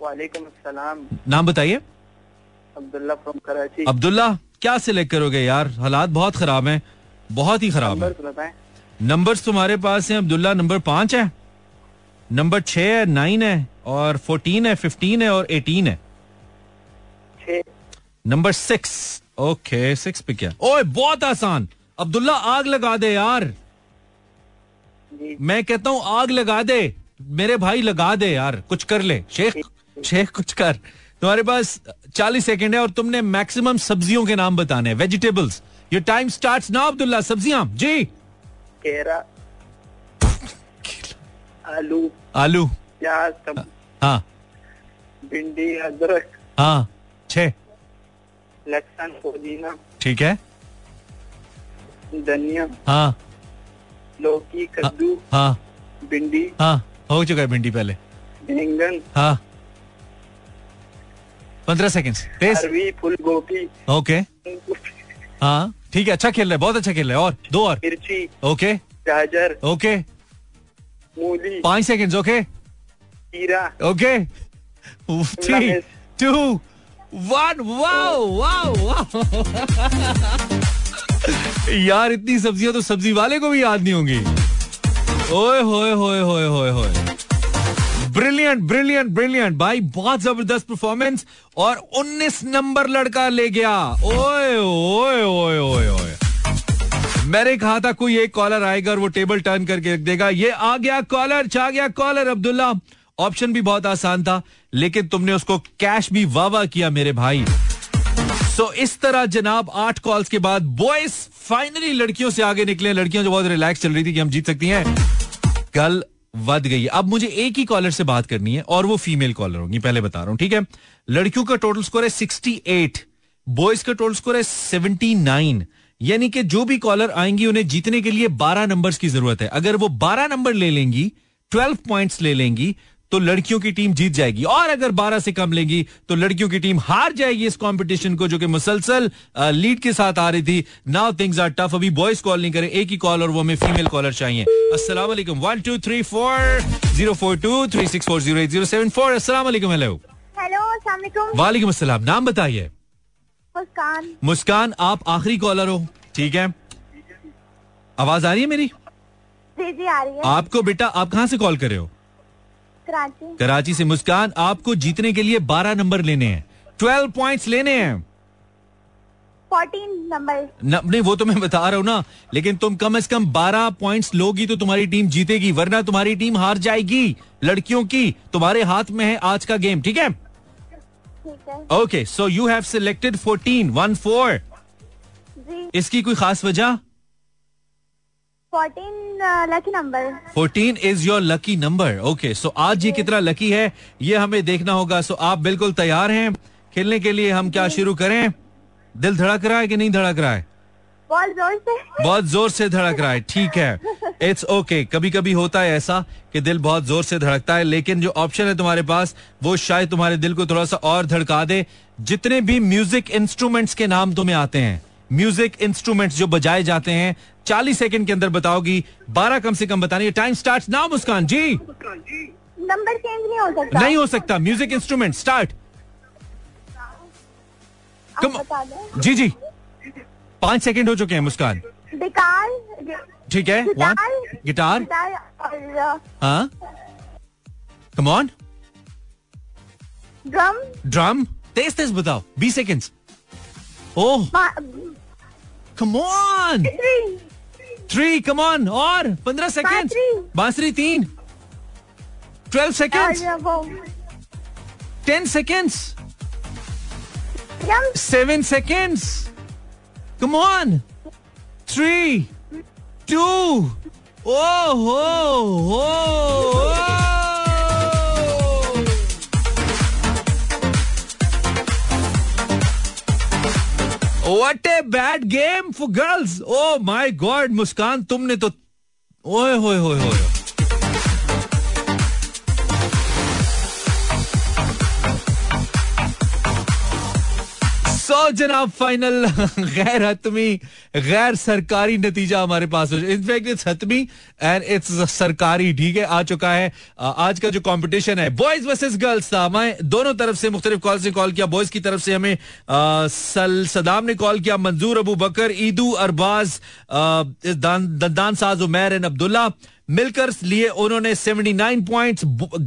वालेकुम नाम बताइए। अब्दुल्ला फ्रॉम कराची। अब्दुल्ला क्या सिलेक्ट करोगे यार? हालात बहुत खराब हैं बहुत ही खराब है। नंबर नंबर्स तुम्हारे पास हैं अब्दुल्ला नंबर पाँच है। नंबर छह है नाइन है और फोर्टीन है फिफ्टीन है और एटीन है। छः नंबर सिक्स ओके सिक्स पे क्या? ओए बहुत आसान। अब्दुल्ला आग लगा दे यार। मैं कहता हूँ आग लगा दे। मेरे भाई लगा दे यार। कुछ कर ले। शेख शेख कुछ कर। तुम्हारे पास चालीस सेकंड है और तुमने मैक्सिमम सब्जियों के नाम बताने हैं। Vegetables your time starts now Abdullah. सब्ज़ियाँ। जी। केरा। आलू। आलू। प्याज हाँ। भिंडी अदरक। हाँ। छह लहसुन पुदीना ठीक है। धनिया। हाँ। लौकी कद्दू। हाँ। भिंडी। हाँ। हो चुका है भिंडी पहले। बैंगन। हाँ। पंद्रह सेकेंड तेज। फूल गोभी ओके। हाँ। ठीक है अच्छा खेल रहे हैं, बहुत अच्छा खेल रहे हैं। और दो और। मिर्ची। ओके। गाजर। ओके। मूली। पाँच सेकेंड ओके। खीरा। Okay. Three two one wow wow यार, इतनी सब्ज़ियाँ तो सब्ज़ी वाले को भी याद नहीं होंगी। ओए, होए होए होए होए होए। ब्रिलियंट ब्रिलियंट ब्रिलियंट भाई, बहुत ज़बरदस्त परफॉर्मेंस और 19 नंबर लड़का ले गया। ओए ओए ओए ओए ओए। मैंने कहा था, कोई एक कॉलर आएगा और वो टेबल टर्न करके देगा। ये आ गया कॉलर छा गया कॉलर अब्दुल्ला। ऑप्शन भी बहुत आसान था लेकिन तुमने उसको कैश भी वाह किया मेरे भाई। सो so, इस तरह जनाब आठ कॉल्स के बाद बॉयज़ फाइनली लड़कियों से आगे निकले। लड़कियाँ जो बहुत रिलैक्स चल रही थी कि हम जीत सकती हैं। कल वध गई। अब मुझे एक ही कॉलर से बात करनी है और वो फीमेल कॉलर होंगी पहले बता रहा हूँ ठीक है? लड़कियों का टोटल स्कोर है 68 बॉयज़ का टोटल स्कोर है 79 यानी कि जो भी कॉलर आएँगी उन्हें जीतने के लिए 12 नंबर्स की ज़रूरत है। अगर वो 12 नंबर ले लेंगी 12 पॉइंट्स ले लेंगी तो लड़कियों की टीम जीत जाएगी। और अगर 12 से कम लेंगी तो लड़कियों की टीम हार जाएगी इस कंपटीशन को जो कि मुसलसल लीड के साथ आ रही थी। नाउ थिंग्स आर टफ अभी बॉयज़ कॉल नहीं करें एक ही कॉल और वो हमें फीमेल कॉलर चाहिए। अस्सलाम वालेकुम। One two three four zero four two three six four zero eight zero seven four अस्सलाम वालेकुम। हेलो हेलो अस्सलाम वालेकुम। अस्सलाम। नाम बताइए। मुस्कान। मुस्कान आप आखिरी कॉलर हो। ठीक है। आवाज़ आ रही है मेरी? जी जी आ रही है। आपको बेटा आप कहाँ से कॉल कर रहे हो? कराची कराची से मुस्कान आपको जीतने के लिए 12 नंबर लेने हैं। 12 पॉइंट्स लेने हैं। Fourteen number. नहीं वो तो मैं बता रहा हूँ ना लेकिन तुम कम से कम 12 पॉइंट्स लोगी तो तुम्हारी टीम जीतेगी वरना तुम्हारी टीम हार जाएगी लड़कियों की तुम्हारे हाथ में है आज का गेम ठीक है? Okay so you have selected 14 one four इसकी कोई खास वजह? Fourteen lucky number 14 is your lucky number okay so आज ये कितना लकी है ये हमें देखना होगा। सो so, आप बिल्कुल तैयार हैं। खेलने के लिए हम क्या शुरू करें? दिल धड़क रहा है कि नहीं धड़क रहा है? बहुत ज़ोर से। बहुत ज़ोर से धड़क रहा है। ठीक है। इट्स ओके कभी कभी होता है ऐसा कि दिल बहुत ज़ोर से धड़कता है लेकिन जो ऑप्शन है तुम्हारे पास वो शायद तुम्हारे दिल को थोड़ा सा और धड़का दे। जितने भी म्यूज़िक इंस्ट्रूमेंट्स के नाम तुम्हें आते हैं म्यूज़िक इंस्ट्रूमेंट्स जो बजाए जाते हैं। चालीस सेकंड के अंदर बताओगी बारह कम से कम बतानी है। Time start now Muskan ji. Number change नहीं हो सकता। नहीं हो सकता। म्यूज़िक इंस्ट्रूमेंट स्टार्ट कम- जी जी। पाँच सेकंड हो चुके हैं मुस्कान। ठीक है वन गिटार। गिटार। हाँ। Come on drum. ड्रम। तेज तेज बताओ। बीस seconds oh. Come on three come on और पंद्रह सेकेंड बांसुरी। बांसुरी तीन ट्वेल्व सेकेंड्स और वो ten seconds drum seven seconds come on three two ओ हो What a bad game for girls. Oh my God, मुस्कान तुमने तो ओए होए होए होए सो जनाब फाइनल गैर हतमी गैर सरकारी नतीजा हमारे पास इनफैक्ट इट्स हतमी एंड इट्स सरकारी ठीक है? आ चुका है। आज का जो कंपटीशन है बॉयज़ वर्सेस गर्ल्स था मैं दोनों तरफ़ से मुख्तलिफ़ कॉल से कॉल किया। बॉयज़ की तरफ़ से हमें आ, सल सदाम ने कॉल किया। मंजूर अबू बकर ईदू अरबाज आ, दान, साज उमैर एंड अब्दुल्ला। मिलकर लिए उन्होंने 79 पॉइंट्स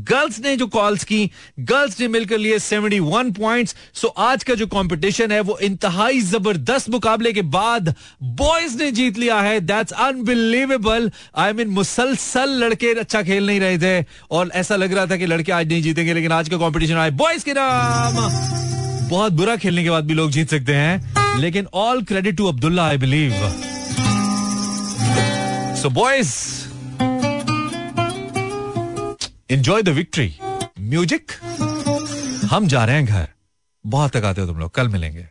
गर्ल्स ने जो कॉल्स की गर्ल्स ने मिलकर लिए 71 पॉइंट्स सो आज का जो कंपटीशन है, वो इंतहाई ज़बरदस्त मुकाबले के बाद बॉयज़ ने जीत लिया है। दैट्स अनबिलीवेबल आई मीन मुसलसल लड़के अच्छा खेल नहीं रहे थे। और ऐसा लग रहा था कि लड़के आज नहीं जीतेंगे, लेकिन आज का कॉम्पिटिशन आए बॉयज़ के नाम! बहुत बुरा खेलने के बाद भी लोग जीत सकते हैं। लेकिन all credit to Abdullah I believe so boys enjoy the victory music हम जा रहे हैं घर। बहुत तक आते हो तुम लोग। कल मिलेंगे।